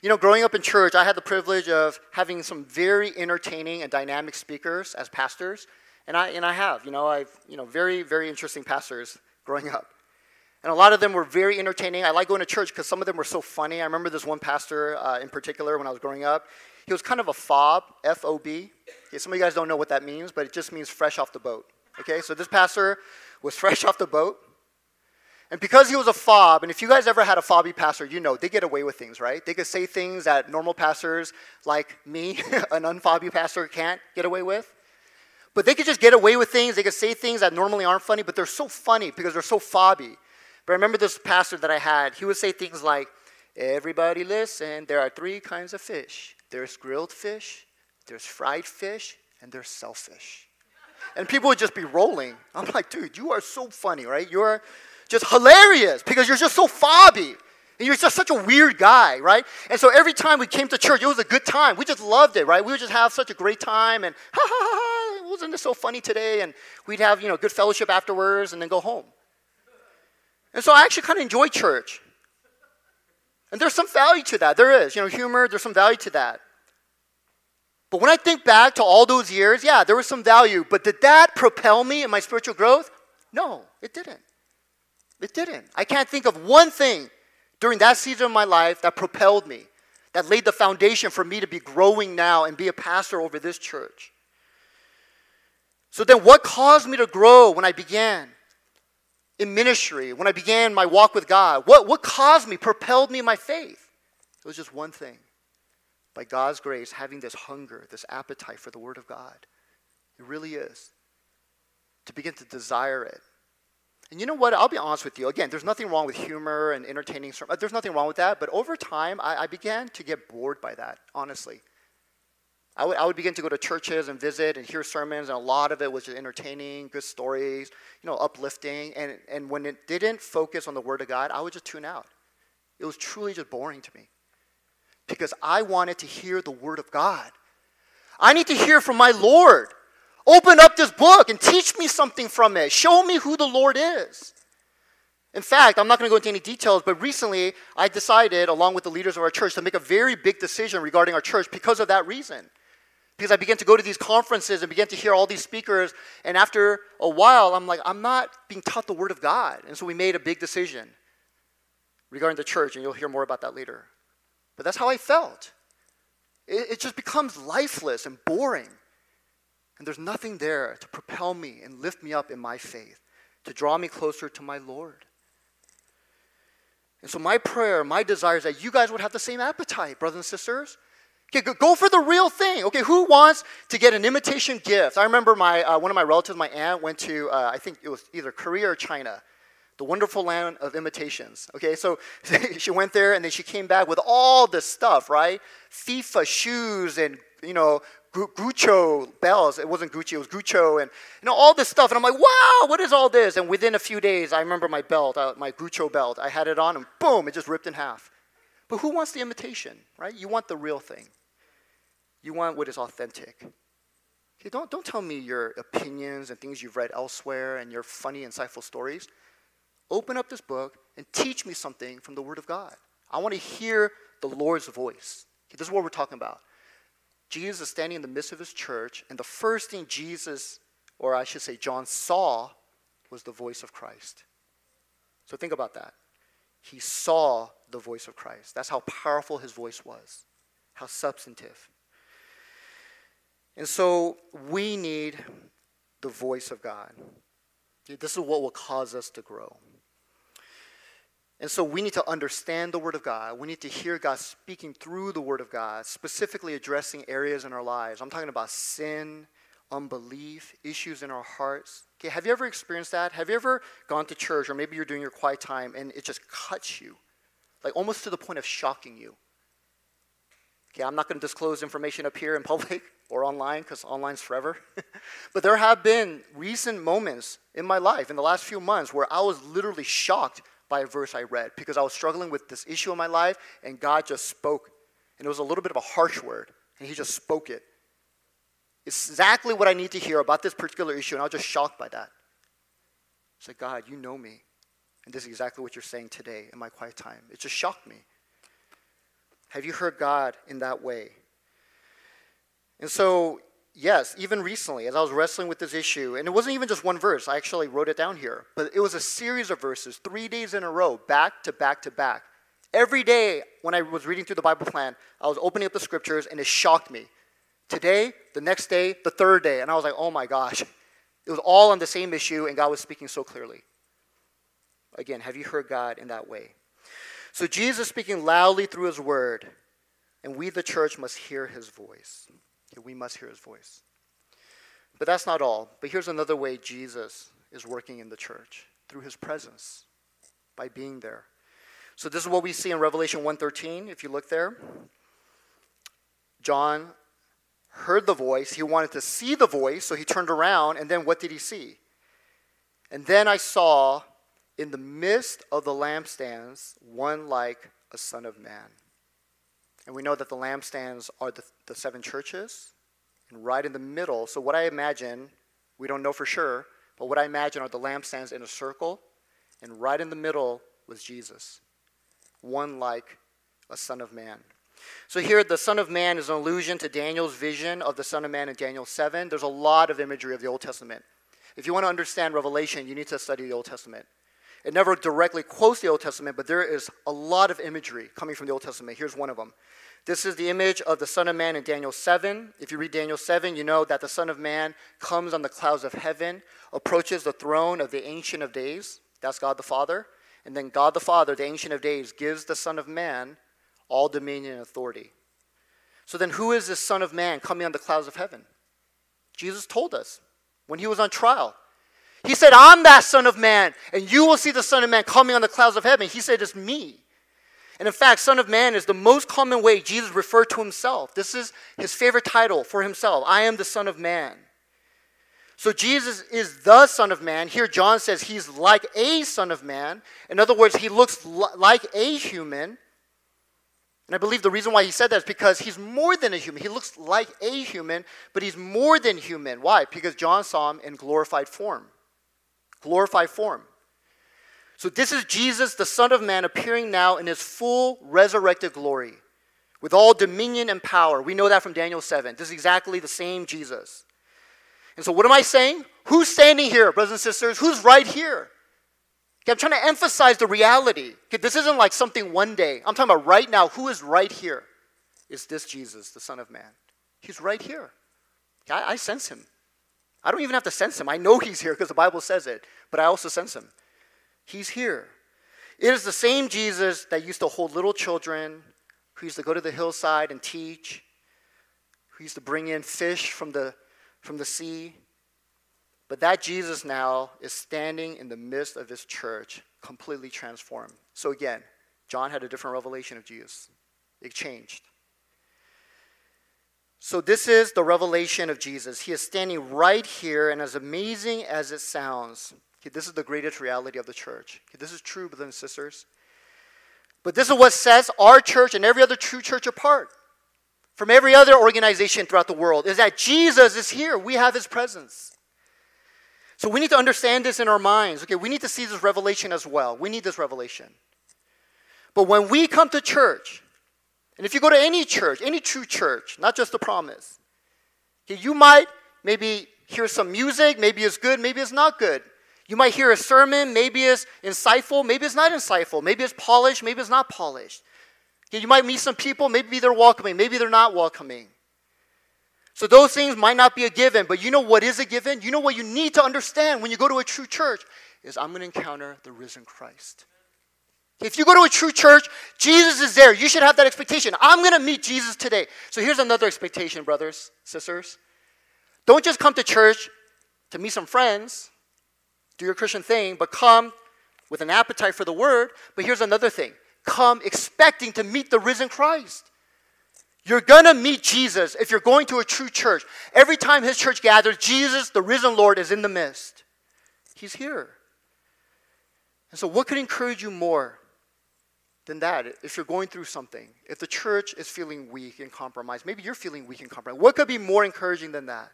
You know, growing up in church, I had the privilege of having some very entertaining and dynamic speakers as pastors, and I and I have. You know, I've you know very very interesting pastors growing up. And a lot of them were very entertaining. I like going to church because some of them were so funny. I remember this one pastor uh, in particular when I was growing up. He was kind of a fob, F O B. Okay, some of you guys don't know what that means, but it just means fresh off the boat. Okay, so this pastor was fresh off the boat. And because he was a fob, and if you guys ever had a fobby pastor, you know they get away with things, right? They could say things that normal pastors like me, an unfobby pastor, can't get away with. But they could just get away with things. They could say things that normally aren't funny, but they're so funny because they're so fobby. But I remember this pastor that I had, he would say things like, Everybody listen, there are three kinds of fish there's grilled fish, there's fried fish, and there's shellfish. And people would just be rolling. I'm like, dude, you are so funny, right? You're just hilarious because you're just so fobby. And you're just such a weird guy, right? And so every time we came to church, it was a good time. We just loved it, right? We would just have such a great time and ha ha ha, ha wasn't this so funny today? And we'd have, you know, good fellowship afterwards and then go home. And so I actually kind of enjoy church. And there's some value to that. There is, you know, humor, there's some value to that. But when I think back to all those years, yeah, there was some value. But did that propel me in my spiritual growth? No, it didn't. It didn't. I can't think of one thing during that season of my life that propelled me, that laid the foundation for me to be growing now and be a pastor over this church. So then, what caused me to grow when I began in ministry, when I began my walk with God? What, what caused me, propelled me in my faith? It was just one thing. By God's grace, having this hunger, this appetite for the Word of God. It really is. To begin to desire it, and you know what? I'll be honest with you. Again, there's nothing wrong with humor and entertaining. There's nothing wrong with that. But over time, I, I began to get bored by that, honestly. I would, I would begin to go to churches and visit and hear sermons, and a lot of it was just entertaining, good stories, you know, uplifting. And, and when it didn't focus on the Word of God, I would just tune out. It was truly just boring to me because I wanted to hear the Word of God. I need to hear from my Lord. Open up this book and teach me something from it. Show me who the Lord is. In fact, I'm not going to go into any details, but recently I decided, along with the leaders of our church, to make a very big decision regarding our church because of that reason. Because I began to go to these conferences and began to hear all these speakers, and after a while, I'm like, I'm not being taught the Word of God. And so we made a big decision regarding the church, and you'll hear more about that later. But that's how I felt. It, it just becomes lifeless and boring. And there's nothing there to propel me and lift me up in my faith, to draw me closer to my Lord. And so, my prayer, my desire is that you guys would have the same appetite, brothers and sisters. Okay, go for the real thing. Okay, who wants to get an imitation gift? I remember my uh, one of my relatives, my aunt, went to uh, I think it was either Korea or China, the wonderful land of imitations. Okay, so she went there and then she came back with all this stuff, right? FIFA shoes and you know Guccio bells. It wasn't Gucci, it was Guccio, and you know all this stuff. And I'm like, wow, what is all this? And within a few days, I remember my belt, uh, my Guccio belt. I had it on, and boom, it just ripped in half. But who wants the imitation, right? You want the real thing. You want what is authentic. Okay, don't don't tell me your opinions and things you've read elsewhere and your funny, insightful stories. Open up this book and teach me something from the Word of God. I want to hear the Lord's voice. Okay, this is what we're talking about. Jesus is standing in the midst of his church, and the first thing Jesus, or I should say John, saw was the voice of Christ. So think about that. He saw the voice of Christ. That's how powerful his voice was, how substantive. And so we need the voice of God. This is what will cause us to grow. And so we need to understand the Word of God. We need to hear God speaking through the Word of God, specifically addressing areas in our lives. I'm talking about sin, unbelief, issues in our hearts. Okay, have you ever experienced that? Have you ever gone to church, or maybe you're doing your quiet time, and it just cuts you, like almost to the point of shocking you? Okay, I'm not going to disclose information up here in public or online because online's forever. but there have been recent moments in my life in the last few months where I was literally shocked by a verse I read because I was struggling with this issue in my life and God just spoke. And it was a little bit of a harsh word, and He just spoke it. Exactly what I need to hear about this particular issue, and I was just shocked by that. It's like, God, you know me. And this is exactly what you're saying today in my quiet time. It just shocked me. Have you heard God in that way? And so, yes, even recently, as I was wrestling with this issue, and it wasn't even just one verse, I actually wrote it down here, but it was a series of verses, three days in a row, back to back to back. Every day when I was reading through the Bible plan, I was opening up the scriptures and it shocked me. Today, the next day, the third day, and I was like, oh my gosh. It was all on the same issue, and God was speaking so clearly. Again, have you heard God in that way? So Jesus speaking loudly through his word, and we, the church, must hear his voice. we must hear his voice. But that's not all. But here's another way Jesus is working in the church through his presence, by being there. So this is what we see in Revelation 1:13, if you look there. John heard the voice, he wanted to see the voice, so he turned around, and then what did he see? And then I saw in the midst of the lampstands one like a son of man. And we know that the lampstands are the, the seven churches, and right in the middle, so what I imagine, we don't know for sure, but what I imagine are the lampstands in a circle, and right in the middle was Jesus, one like a son of man. So here, the Son of Man is an allusion to Daniel's vision of the Son of Man in Daniel 7. There's a lot of imagery of the Old Testament. If you want to understand Revelation, you need to study the Old Testament. It never directly quotes the Old Testament, but there is a lot of imagery coming from the Old Testament. Here's one of them. This is the image of the Son of Man in Daniel 7. If you read Daniel 7, you know that the Son of Man comes on the clouds of heaven, approaches the throne of the Ancient of Days. That's God the Father. And then God the Father, the Ancient of Days, gives the Son of Man all dominion and authority. So then, who is this Son of Man coming on the clouds of heaven? Jesus told us when he was on trial. He said, I'm that Son of Man, and you will see the Son of Man coming on the clouds of heaven. He said, It's me. And in fact, Son of Man is the most common way Jesus referred to himself. This is his favorite title for himself I am the Son of Man. So Jesus is the Son of Man. Here, John says he's like a Son of Man. In other words, he looks like a human. And I believe the reason why he said that is because he's more than a human. He looks like a human, but he's more than human. Why? Because John saw him in glorified form. Glorified form. So this is Jesus, the Son of Man, appearing now in his full resurrected glory with all dominion and power. We know that from Daniel 7. This is exactly the same Jesus. And so, what am I saying? Who's standing here, brothers and sisters? Who's right here? Okay, I'm trying to emphasize the reality. Okay, this isn't like something one day. I'm talking about right now. Who is right here? Is this Jesus, the Son of Man? He's right here. Okay, I, I sense him. I don't even have to sense him. I know he's here because the Bible says it, but I also sense him. He's here. It is the same Jesus that used to hold little children, who used to go to the hillside and teach, who used to bring in fish from the, from the sea, but that Jesus now is standing in the midst of his church, completely transformed. So again, John had a different revelation of Jesus. It changed. So, this is the revelation of Jesus. He is standing right here, and as amazing as it sounds, this is the greatest reality of the church. This is true, brothers and sisters. But this is what sets our church and every other true church apart from every other organization throughout the world is that Jesus is here. We have his presence. So we need to understand this in our minds. Okay, we need to see this revelation as well. We need this revelation. But when we come to church, and if you go to any church, any true church, not just the promise, okay, you might maybe hear some music, maybe it's good, maybe it's not good. You might hear a sermon, maybe it's insightful, maybe it's not insightful, maybe it's polished, maybe it's not polished. Okay, you might meet some people, maybe they're welcoming, maybe they're not welcoming. So those things might not be a given, but you know what is a given? You know what you need to understand when you go to a true church is I'm going to encounter the risen Christ. If you go to a true church, Jesus is there. You should have that expectation. I'm going to meet Jesus today. So here's another expectation, brothers, sisters. Don't just come to church to meet some friends, do your Christian thing, but come with an appetite for the word. But here's another thing come expecting to meet the risen Christ. You're going to meet Jesus if you're going to a true church. Every time his church gathers, Jesus, the risen Lord, is in the midst. He's here. And so, what could encourage you more than that if you're going through something? If the church is feeling weak and compromised, maybe you're feeling weak and compromised. What could be more encouraging than that?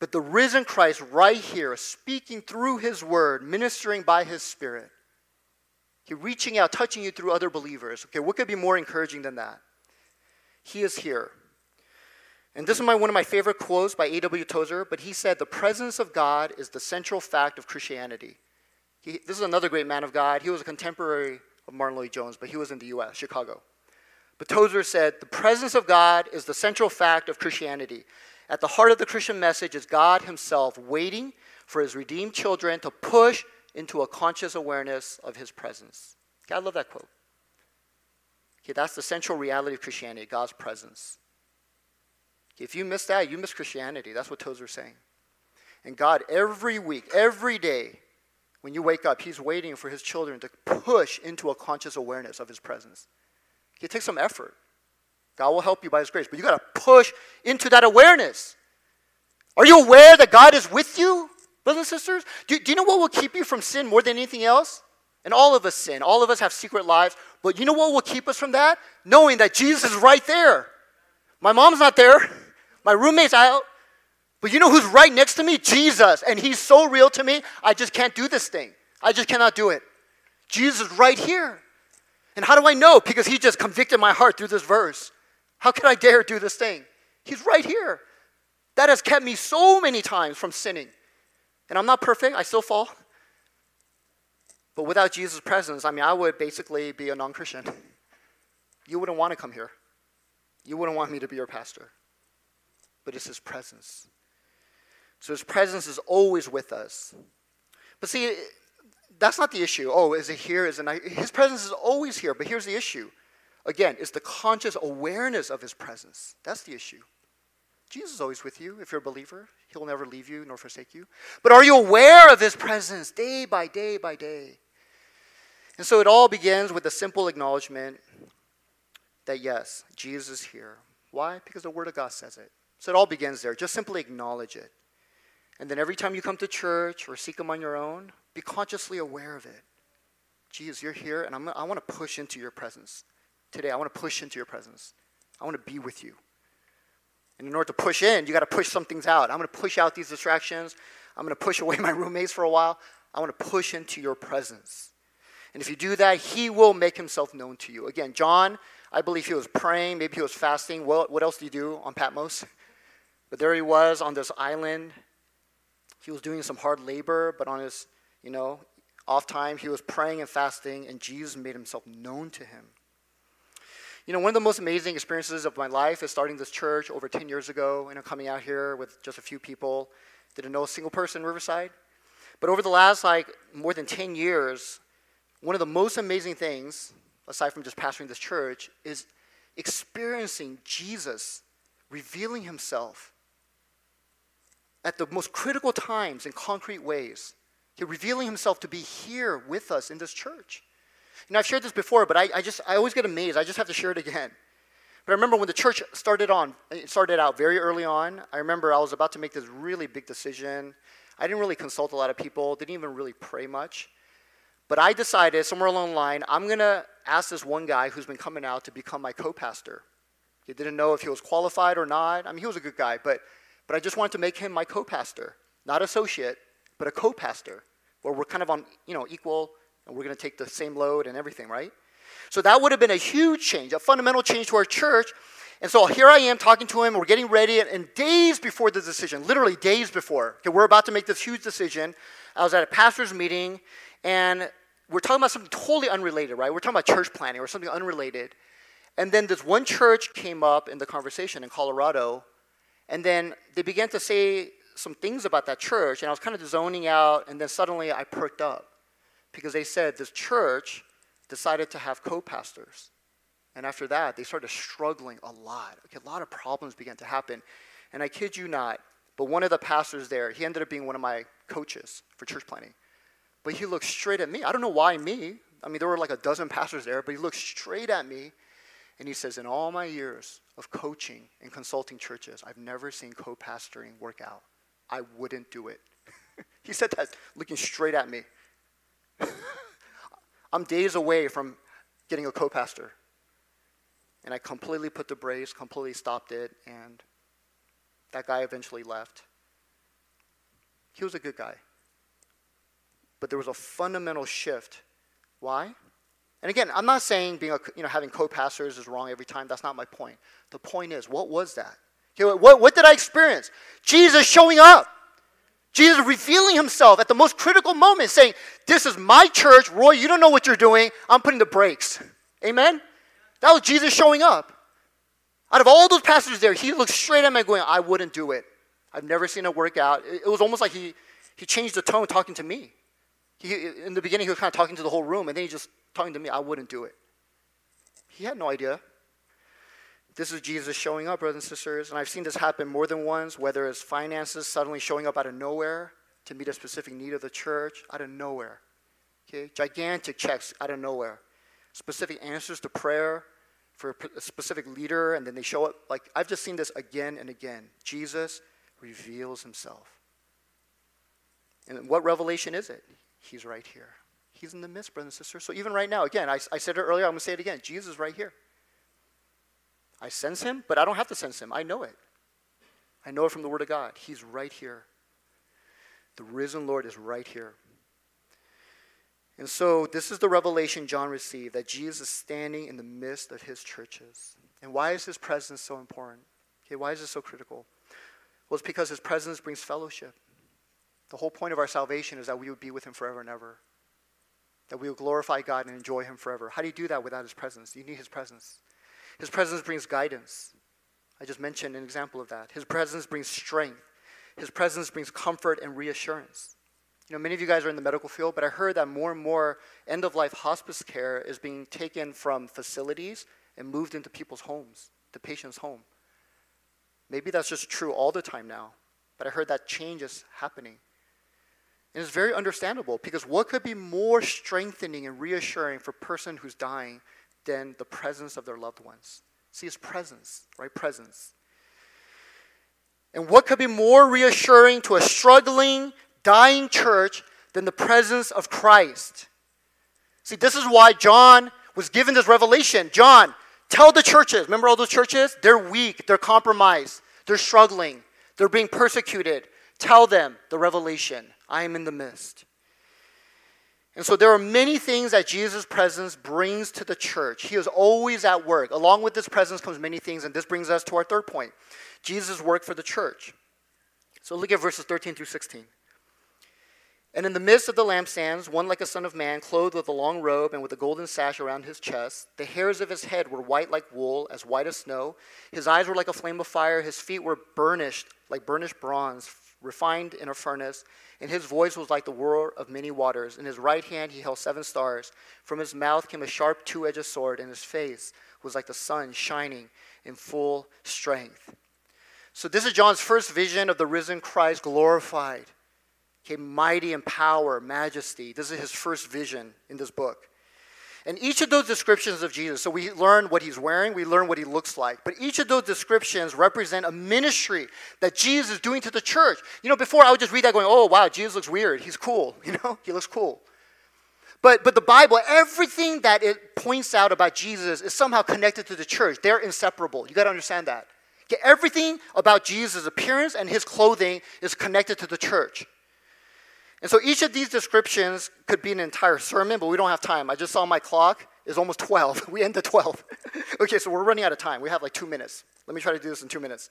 But the risen Christ, right here, speaking through his word, ministering by his spirit, he reaching out, touching you through other believers. Okay, what could be more encouraging than that? He is here. And this is my, one of my favorite quotes by A.W. Tozer, but he said, The presence of God is the central fact of Christianity. He, this is another great man of God. He was a contemporary of Martyn Lloyd-Jones, but he was in the U.S., Chicago. But Tozer said, The presence of God is the central fact of Christianity. At the heart of the Christian message is God Himself waiting for His redeemed children to push into a conscious awareness of His presence. I love that quote. Okay, that's the central reality of Christianity, God's presence. Okay, if you miss that, you miss Christianity. That's what Tozer's saying. And God, every week, every day, when you wake up, He's waiting for His children to push into a conscious awareness of His presence. It takes some effort. God will help you by His grace, but you got to push into that awareness. Are you aware that God is with you, brothers and sisters? Do, do you know what will keep you from sin more than anything else? And all of us sin. All of us have secret lives. But you know what will keep us from that? Knowing that Jesus is right there. My mom's not there. My roommate's out. But you know who's right next to me? Jesus. And he's so real to me, I just can't do this thing. I just cannot do it. Jesus is right here. And how do I know? Because he just convicted my heart through this verse. How can I dare do this thing? He's right here. That has kept me so many times from sinning. And I'm not perfect, I still fall. But without Jesus' presence, I mean, I would basically be a non Christian. You wouldn't want to come here. You wouldn't want me to be your pastor. But it's his presence. So his presence is always with us. But see, that's not the issue. Oh, is it here? Is it not? His presence is always here. But here's the issue Again, it's the conscious awareness of his presence. That's the issue. Jesus is always with you if you're a believer. He'll never leave you nor forsake you. But are you aware of his presence day by day by day? And so it all begins with a simple acknowledgement that yes, Jesus is here. Why? Because the Word of God says it. So it all begins there. Just simply acknowledge it. And then every time you come to church or seek Him on your own, be consciously aware of it. Jesus, you're here, and I'm, I want to push into your presence today, I want to push into your presence. I want to be with you. And in order to push in, you got to push some things out. I'm going to push out these distractions. I'm going to push away my roommates for a while. I want to push into your presence. And if you do that, he will make himself known to you. Again, John, I believe he was praying, maybe he was fasting. What, what else do you do on Patmos? But there he was on this island. He was doing some hard labor, but on his, you know, off time, he was praying and fasting, and Jesus made himself known to him. You know, one of the most amazing experiences of my life is starting this church over 10 years ago, and I'm coming out here with just a few people. Didn't know a single person in Riverside. But over the last, like, more than 10 years, one of the most amazing things, aside from just pastoring this church, is experiencing Jesus revealing himself at the most critical times in concrete ways. He revealing himself to be here with us in this church. You know, I've shared this before, but I, I just, I always get amazed. I just have to share it again. But I remember when the church started on, it started out very early on. I remember I was about to make this really big decision. I didn't really consult a lot of people, didn't even really pray much. But I decided somewhere along the line, I'm going to ask this one guy who's been coming out to become my co pastor. He didn't know if he was qualified or not. I mean, he was a good guy, but, but I just wanted to make him my co pastor, not associate, but a co pastor, where we're kind of on you know, equal and we're going to take the same load and everything, right? So that would have been a huge change, a fundamental change to our church. And so here I am talking to him, we're getting ready, and days before the decision, literally days before, okay, we're about to make this huge decision. I was at a pastor's meeting, and we're talking about something totally unrelated, right? We're talking about church planning or something unrelated. And then this one church came up in the conversation in Colorado, and then they began to say some things about that church, and I was kind of zoning out, and then suddenly I perked up because they said this church decided to have co pastors. And after that, they started struggling a lot. Okay, a lot of problems began to happen. And I kid you not, but one of the pastors there, he ended up being one of my coaches for church planning. But he looked straight at me. I don't know why me. I mean, there were like a dozen pastors there, but he looked straight at me And he says, In all my years of coaching and consulting churches, I've never seen co pastoring work out. I wouldn't do it. he said that looking straight at me. I'm days away from getting a co pastor. And I completely put the brakes, completely stopped it, and that guy eventually left. He was a good guy. But there was a fundamental shift. Why? And again, I'm not saying being a, you know, having co-pastors is wrong every time. That's not my point. The point is, what was that? Okay, what, what did I experience? Jesus showing up. Jesus revealing himself at the most critical moment, saying, This is my church. Roy, you don't know what you're doing. I'm putting the brakes. Amen? That was Jesus showing up. Out of all those pastors there, he looked straight at me going, I wouldn't do it. I've never seen it work out. It, was almost like he, he changed the tone talking to me. He, in the beginning, he was kind of talking to the whole room, and then he just talking to me. I wouldn't do it. He had no idea. This is Jesus showing up, brothers and sisters. And I've seen this happen more than once, whether it's finances suddenly showing up out of nowhere to meet a specific need of the church, out of nowhere. Okay? Gigantic checks out of nowhere. Specific answers to prayer for a specific leader, and then they show up. Like, I've just seen this again and again. Jesus reveals himself. And what revelation is it? He's right here. He's in the midst, brothers and sisters. So even right now, again, I, I said it earlier, I'm going to say it again. Jesus is right here. I sense him, but I don't have to sense him. I know it. I know it from the Word of God. He's right here. The risen Lord is right here. And so, this is the revelation John received that Jesus is standing in the midst of his churches. And why is his presence so important? Okay, why is it so critical? Well, it's because his presence brings fellowship. The whole point of our salvation is that we would be with him forever and ever, that we will glorify God and enjoy him forever. How do you do that without his presence? You need his presence. His presence brings guidance. I just mentioned an example of that. His presence brings strength. His presence brings comfort and reassurance. You know, many of you guys are in the medical field, but I heard that more and more end of life hospice care is being taken from facilities and moved into people's homes, the patient's home. Maybe that's just true all the time now, but I heard that change is happening. And it's very understandable because what could be more strengthening and reassuring for a person who's dying than the presence of their loved ones? See it's presence, right? Presence. And what could be more reassuring to a struggling, dying church than the presence of Christ? See, this is why John was given this revelation. John, tell the churches, remember all those churches? They're weak, they're compromised, they're struggling, they're being persecuted. Tell them the revelation. I am in the midst. And so there are many things that Jesus' presence brings to the church. He is always at work. Along with this presence comes many things, and this brings us to our third point Jesus' work for the church. So look at verses 13 through 16. And in the midst of the lampstands, one like a son of man, clothed with a long robe and with a golden sash around his chest. The hairs of his head were white like wool, as white as snow. His eyes were like a flame of fire. His feet were burnished like burnished bronze, refined in a furnace and his voice was like the roar of many waters. In his right hand he held seven stars. From his mouth came a sharp two edged sword, and his face was like the sun shining in full strength. So, this is John's first vision of the risen Christ glorified. Okay, mighty in power, majesty. This is his first vision in this book. And each of those descriptions of Jesus, so we learn what he's wearing, we learn what he looks like, but each of those descriptions represent a ministry that Jesus is doing to the church. You know, before I would just read that going, oh, wow, Jesus looks weird. He's cool. You know, he looks cool. But, but the Bible, everything that it points out about Jesus is somehow connected to the church. They're inseparable. You got to understand that. Everything about Jesus' appearance and his clothing is connected to the church. And so each of these descriptions could be an entire sermon, but we don't have time. I just saw my clock. It's almost 12. We end at 12. okay, so we're running out of time. We have like two minutes. Let me try to do this in two minutes.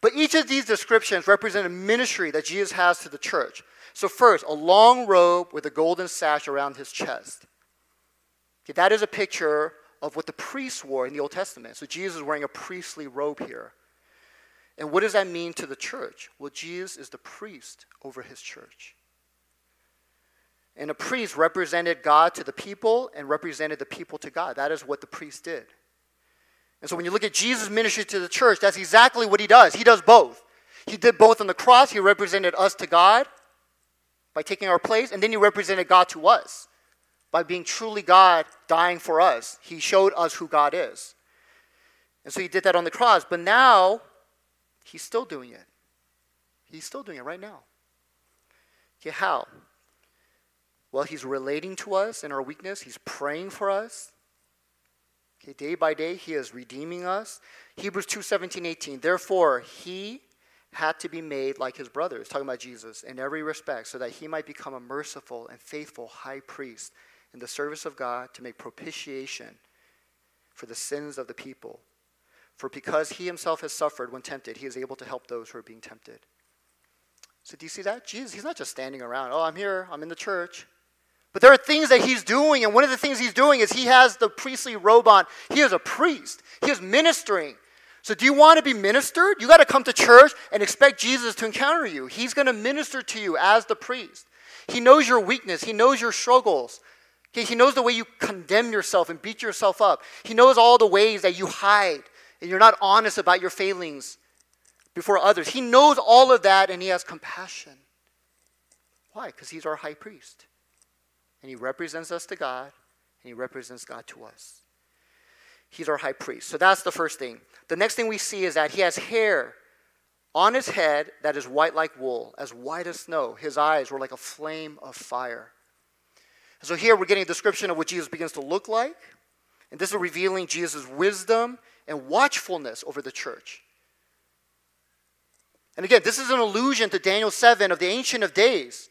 But each of these descriptions represent a ministry that Jesus has to the church. So, first, a long robe with a golden sash around his chest. Okay, that is a picture of what the priests wore in the Old Testament. So, Jesus is wearing a priestly robe here. And what does that mean to the church? Well, Jesus is the priest over his church. And a priest represented God to the people and represented the people to God. That is what the priest did. And so when you look at Jesus' ministry to the church, that's exactly what he does. He does both. He did both on the cross, he represented us to God by taking our place, and then he represented God to us by being truly God dying for us. He showed us who God is. And so he did that on the cross, but now he's still doing it. He's still doing it right now. Okay, how? Well, he's relating to us in our weakness, he's praying for us. Okay, day by day, he is redeeming us. Hebrews 2 17, 18. Therefore, he had to be made like his brothers, talking about Jesus, in every respect, so that he might become a merciful and faithful high priest in the service of God to make propitiation for the sins of the people. For because he himself has suffered when tempted, he is able to help those who are being tempted. So, do you see that? Jesus, he's not just standing around, oh, I'm here, I'm in the church. But there are things that he's doing, and one of the things he's doing is he has the priestly robe on. He is a priest, he is ministering. So, do you want to be ministered? You got to come to church and expect Jesus to encounter you. He's going to minister to you as the priest. He knows your weakness, He knows your struggles. He knows the way you condemn yourself and beat yourself up. He knows all the ways that you hide and you're not honest about your failings before others. He knows all of that and He has compassion. Why? Because He's our high priest. And He represents us to God and He represents God to us. He's our high priest. So that's the first thing. The next thing we see is that he has hair on his head that is white like wool, as white as snow. His eyes were like a flame of fire. So here we're getting a description of what Jesus begins to look like. And this is revealing Jesus' wisdom and watchfulness over the church. And again, this is an allusion to Daniel 7 of the Ancient of Days.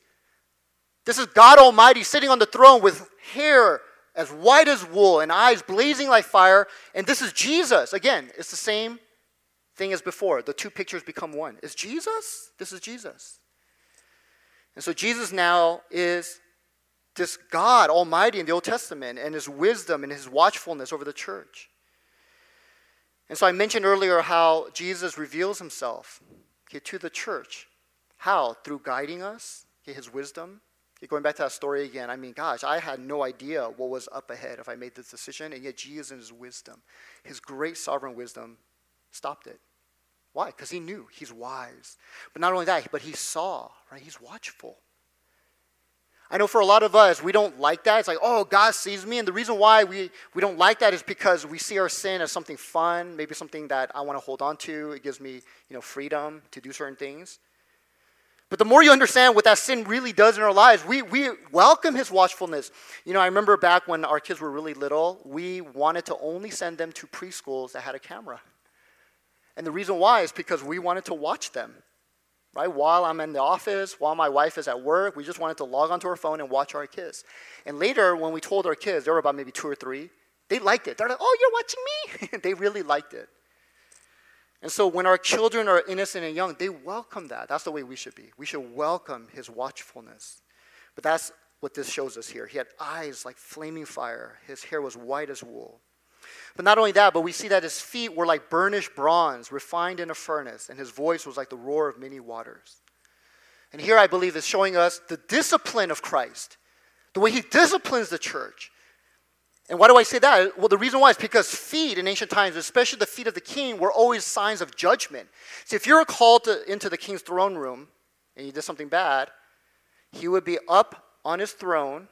This is God Almighty sitting on the throne with hair as white as wool and eyes blazing like fire. And this is Jesus. Again, it's the same thing as before. The two pictures become one. Is Jesus? This is Jesus. And so Jesus now is this God Almighty in the Old Testament and his wisdom and his watchfulness over the church. And so I mentioned earlier how Jesus reveals himself okay, to the church. How? Through guiding us, okay, his wisdom, going back to that story again, I mean, gosh, I had no idea what was up ahead if I made this decision, and yet Jesus, in his wisdom, his great sovereign wisdom, stopped it. Why? Because he knew he's wise. But not only that, but he saw, right? He's watchful. I know for a lot of us, we don't like that. It's like, oh, God sees me. And the reason why we, we don't like that is because we see our sin as something fun, maybe something that I want to hold on to. It gives me, you know, freedom to do certain things. But the more you understand what that sin really does in our lives, we, we welcome his watchfulness. You know, I remember back when our kids were really little, we wanted to only send them to preschools that had a camera. And the reason why is because we wanted to watch them, right? While I'm in the office, while my wife is at work, we just wanted to log onto our phone and watch our kids. And later, when we told our kids, they were about maybe two or three, they liked it. They're like, oh, you're watching me? they really liked it. And so when our children are innocent and young, they welcome that. That's the way we should be. We should welcome his watchfulness. But that's what this shows us here. He had eyes like flaming fire, his hair was white as wool. But not only that, but we see that his feet were like burnished bronze, refined in a furnace, and his voice was like the roar of many waters. And here I believe is showing us the discipline of Christ, the way he disciplines the church, and why do I say that? Well, the reason why is because feet in ancient times, especially the feet of the king, were always signs of judgment. See, if you're called to, into the king's throne room and you did something bad, he would be up on his throne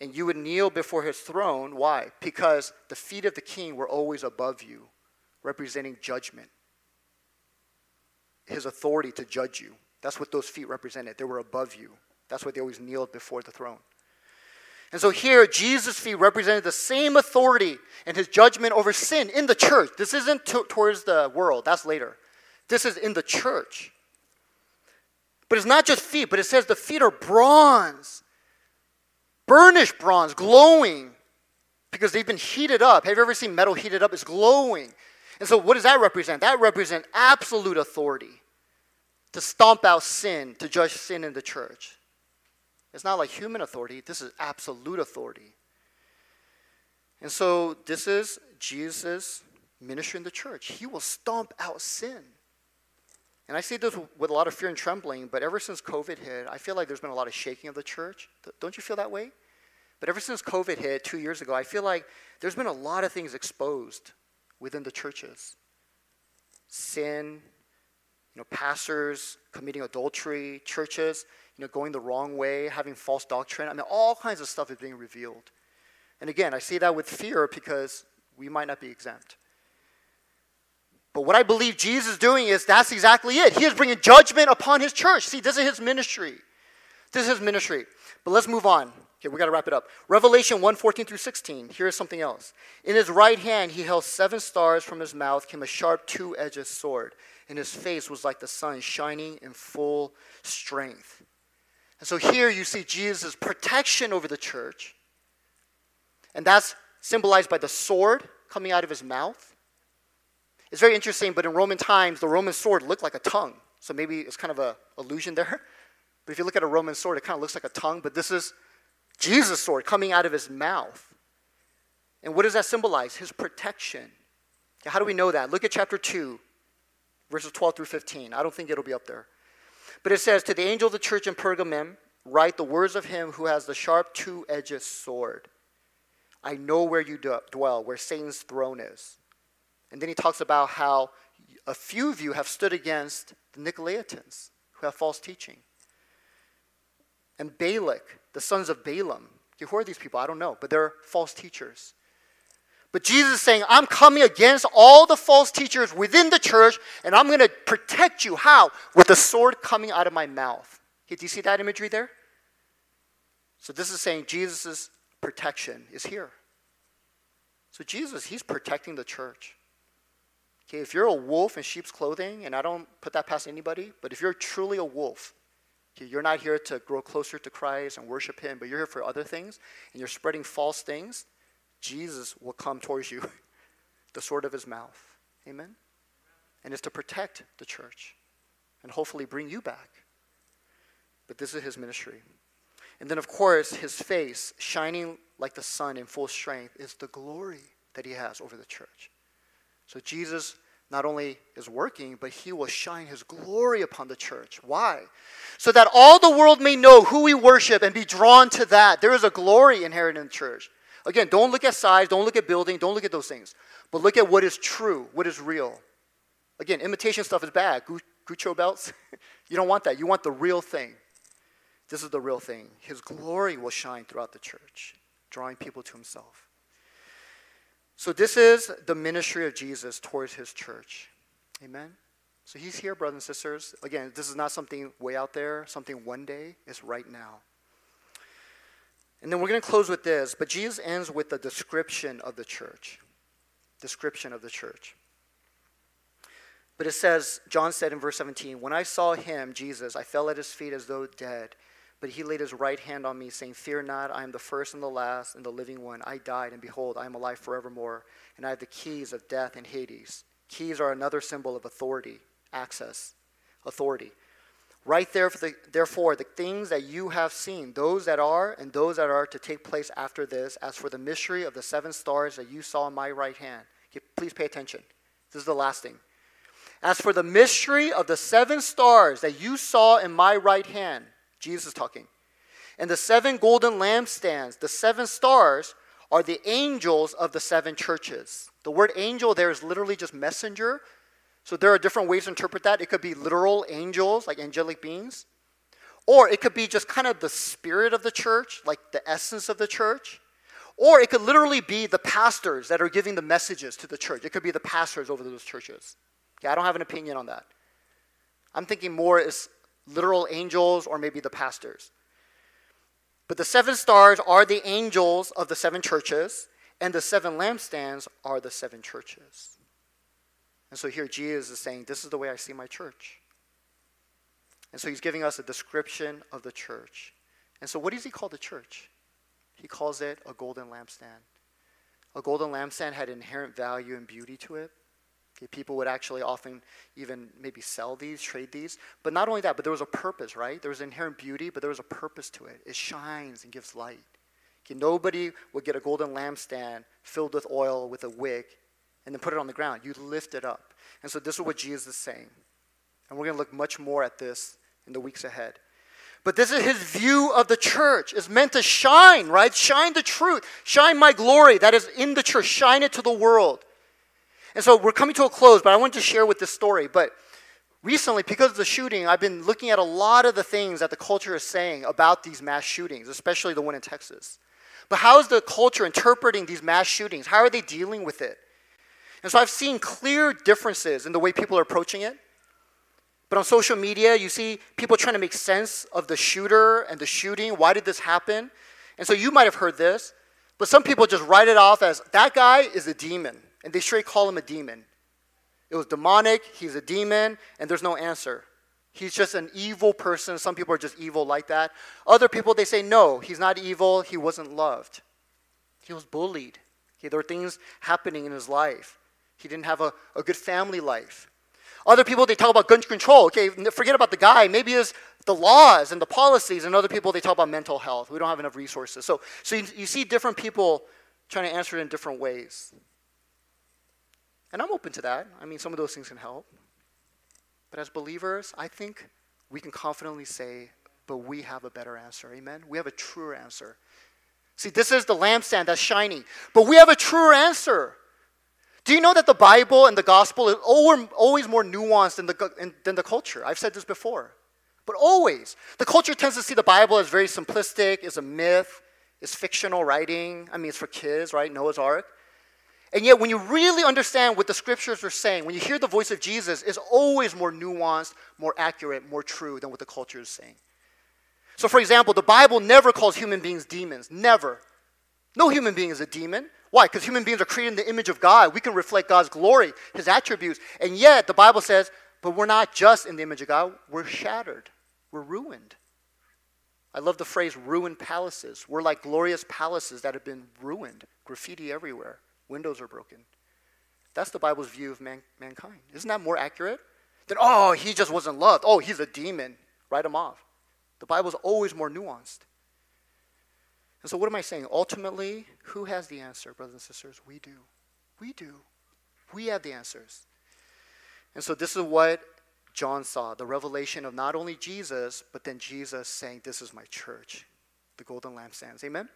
and you would kneel before his throne. Why? Because the feet of the king were always above you, representing judgment, his authority to judge you. That's what those feet represented. They were above you. That's why they always kneeled before the throne. And so here, Jesus' feet represented the same authority and his judgment over sin in the church. This isn't to, towards the world, that's later. This is in the church. But it's not just feet, but it says the feet are bronze, burnished bronze, glowing, because they've been heated up. Have you ever seen metal heated up? It's glowing. And so, what does that represent? That represents absolute authority to stomp out sin, to judge sin in the church. It's not like human authority, this is absolute authority. And so this is Jesus' ministry in the church. He will stomp out sin. And I see this with a lot of fear and trembling, but ever since COVID hit, I feel like there's been a lot of shaking of the church. Don't you feel that way? But ever since COVID hit two years ago, I feel like there's been a lot of things exposed within the churches sin, you know, pastors committing adultery, churches you know, going the wrong way, having false doctrine. I mean, all kinds of stuff is being revealed. And again, I say that with fear because we might not be exempt. But what I believe Jesus is doing is that's exactly it. He is bringing judgment upon his church. See, this is his ministry. This is his ministry. But let's move on. Okay, we got to wrap it up. Revelation 1 14 through 16. Here's something else. In his right hand, he held seven stars. From his mouth came a sharp two edged sword, and his face was like the sun shining in full strength. And so here you see Jesus' protection over the church, and that's symbolized by the sword coming out of his mouth. It's very interesting, but in Roman times, the Roman sword looked like a tongue. So maybe it's kind of a illusion there. But if you look at a Roman sword, it kind of looks like a tongue, but this is Jesus' sword coming out of his mouth. And what does that symbolize? His protection. How do we know that? Look at chapter 2, verses 12 through 15. I don't think it'll be up there. But it says, To the angel of the church in Pergamum, write the words of him who has the sharp two edged sword. I know where you dwell, where Satan's throne is. And then he talks about how a few of you have stood against the Nicolaitans who have false teaching. And Balak, the sons of Balaam. Who are these people? I don't know, but they're false teachers. But Jesus is saying, I'm coming against all the false teachers within the church, and I'm going to protect you. How? With the sword coming out of my mouth. Do you see that imagery there? So this is saying Jesus' protection is here. So Jesus, he's protecting the church. Okay, if you're a wolf in sheep's clothing, and I don't put that past anybody, but if you're truly a wolf, okay, you're not here to grow closer to Christ and worship Him, but you're here for other things, and you're spreading false things, Jesus will come towards you, the sword of His mouth. Amen? And it's to protect the church and hopefully bring you back. But this is His ministry. And then, of course, His face, shining like the sun in full strength, is the glory that He has over the church. So Jesus not only is working, but he will shine his glory upon the church. Why? So that all the world may know who we worship and be drawn to that. There is a glory inherent in the church. Again, don't look at size, don't look at building, don't look at those things. But look at what is true, what is real. Again, imitation stuff is bad. Gucci belts, you don't want that. You want the real thing. This is the real thing. His glory will shine throughout the church, drawing people to himself. So, this is the ministry of Jesus towards his church. Amen? So, he's here, brothers and sisters. Again, this is not something way out there, something one day. It's right now. And then we're going to close with this, but Jesus ends with the description of the church. Description of the church. But it says, John said in verse 17, When I saw him, Jesus, I fell at his feet as though dead. But he laid his right hand on me, saying, Fear not, I am the first and the last and the living one. I died, and behold, I am alive forevermore, and I have the keys of death and Hades. Keys are another symbol of authority, access, authority. Right there, the, therefore, the things that you have seen, those that are and those that are to take place after this, as for the mystery of the seven stars that you saw in my right hand. Please pay attention. This is the last thing. As for the mystery of the seven stars that you saw in my right hand, Jesus is talking. And the seven golden lampstands, the seven stars, are the angels of the seven churches. The word angel there is literally just messenger. So there are different ways to interpret that. It could be literal angels, like angelic beings, or it could be just kind of the spirit of the church, like the essence of the church. Or it could literally be the pastors that are giving the messages to the church. It could be the pastors over those churches. Okay, I don't have an opinion on that. I'm thinking more is literal angels or maybe the pastors. But the seven stars are the angels of the seven churches, and the seven lampstands are the seven churches. And so here Jesus is saying, This is the way I see my church. And so he's giving us a description of the church. And so, what does he call the church? He calls it a golden lampstand. A golden lampstand had inherent value and beauty to it. Okay, people would actually often even maybe sell these, trade these. But not only that, but there was a purpose, right? There was inherent beauty, but there was a purpose to it. It shines and gives light. Okay, nobody would get a golden lampstand filled with oil with a wick and then put it on the ground. You lift it up. And so this is what Jesus is saying. And we're going to look much more at this in the weeks ahead. But this is his view of the church. It's meant to shine, right? Shine the truth. Shine my glory that is in the church. Shine it to the world. And so we're coming to a close, but I wanted to share with this story. But recently, because of the shooting, I've been looking at a lot of the things that the culture is saying about these mass shootings, especially the one in Texas. But how is the culture interpreting these mass shootings? How are they dealing with it? And so I've seen clear differences in the way people are approaching it. But on social media, you see people trying to make sense of the shooter and the shooting. Why did this happen? And so you might have heard this, but some people just write it off as that guy is a demon, and they straight call him a demon. It was demonic, he's a demon, and there's no answer. He's just an evil person. Some people are just evil like that. Other people, they say, no, he's not evil, he wasn't loved. He was bullied. Okay, there were things happening in his life. He didn't have a, a good family life. Other people, they talk about gun control. Okay, forget about the guy. Maybe it's the laws and the policies. And other people, they talk about mental health. We don't have enough resources. So, so you, you see different people trying to answer it in different ways. And I'm open to that. I mean, some of those things can help. But as believers, I think we can confidently say, but we have a better answer. Amen? We have a truer answer. See, this is the lampstand that's shining, but we have a truer answer. Do you know that the Bible and the gospel is always more nuanced than the, than the culture? I've said this before. But always. The culture tends to see the Bible as very simplistic, as a myth, it's fictional writing. I mean, it's for kids, right? Noah's Ark. And yet, when you really understand what the scriptures are saying, when you hear the voice of Jesus, it's always more nuanced, more accurate, more true than what the culture is saying. So, for example, the Bible never calls human beings demons. Never. No human being is a demon. Why? Because human beings are created in the image of God. We can reflect God's glory, His attributes. And yet, the Bible says, but we're not just in the image of God, we're shattered, we're ruined. I love the phrase ruined palaces. We're like glorious palaces that have been ruined, graffiti everywhere, windows are broken. That's the Bible's view of man, mankind. Isn't that more accurate? Than, oh, he just wasn't loved. Oh, he's a demon. Write him off. The Bible is always more nuanced. And so, what am I saying? Ultimately, who has the answer, brothers and sisters? We do. We do. We have the answers. And so, this is what John saw the revelation of not only Jesus, but then Jesus saying, This is my church, the golden lampstands. Amen?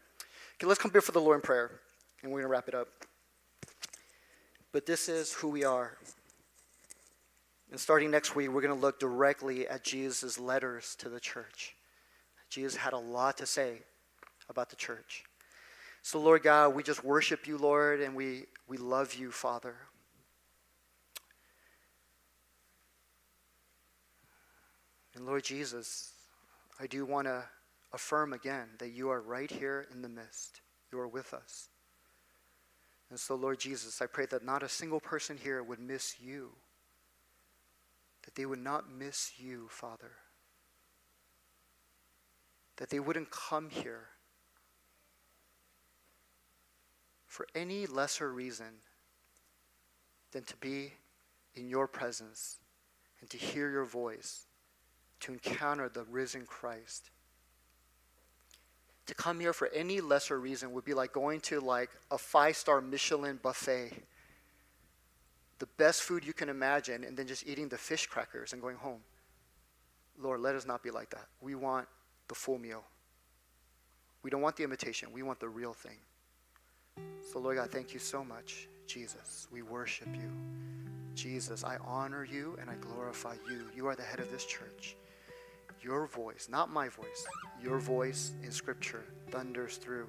Okay, let's come before the Lord in prayer, and we're going to wrap it up. But this is who we are. And starting next week, we're going to look directly at Jesus' letters to the church. Jesus had a lot to say about the church. So, Lord God, we just worship you, Lord, and we, we love you, Father. And Lord Jesus, I do want to affirm again that you are right here in the midst. You are with us. And so, Lord Jesus, I pray that not a single person here would miss you that they would not miss you, Father. That they wouldn't come here for any lesser reason than to be in your presence and to hear your voice, to encounter the risen Christ. To come here for any lesser reason would be like going to like a five-star Michelin buffet the best food you can imagine and then just eating the fish crackers and going home. Lord, let us not be like that. We want the full meal. We don't want the imitation, we want the real thing. So, Lord God, thank you so much, Jesus. We worship you. Jesus, I honor you and I glorify you. You are the head of this church. Your voice, not my voice, your voice in Scripture thunders through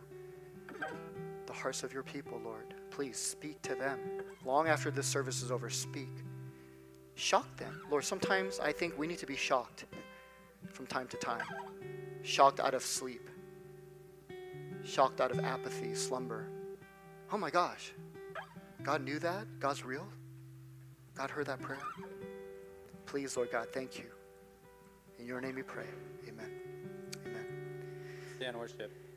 the hearts of your people, Lord. Please speak to them. Long after this service is over, speak. Shock them. Lord, sometimes I think we need to be shocked from time to time. Shocked out of sleep, shocked out of apathy, slumber. Oh my gosh, God knew that? God's real? God heard that prayer? Please, Lord God, thank you. In your name we pray. Amen. Amen. Stand worship.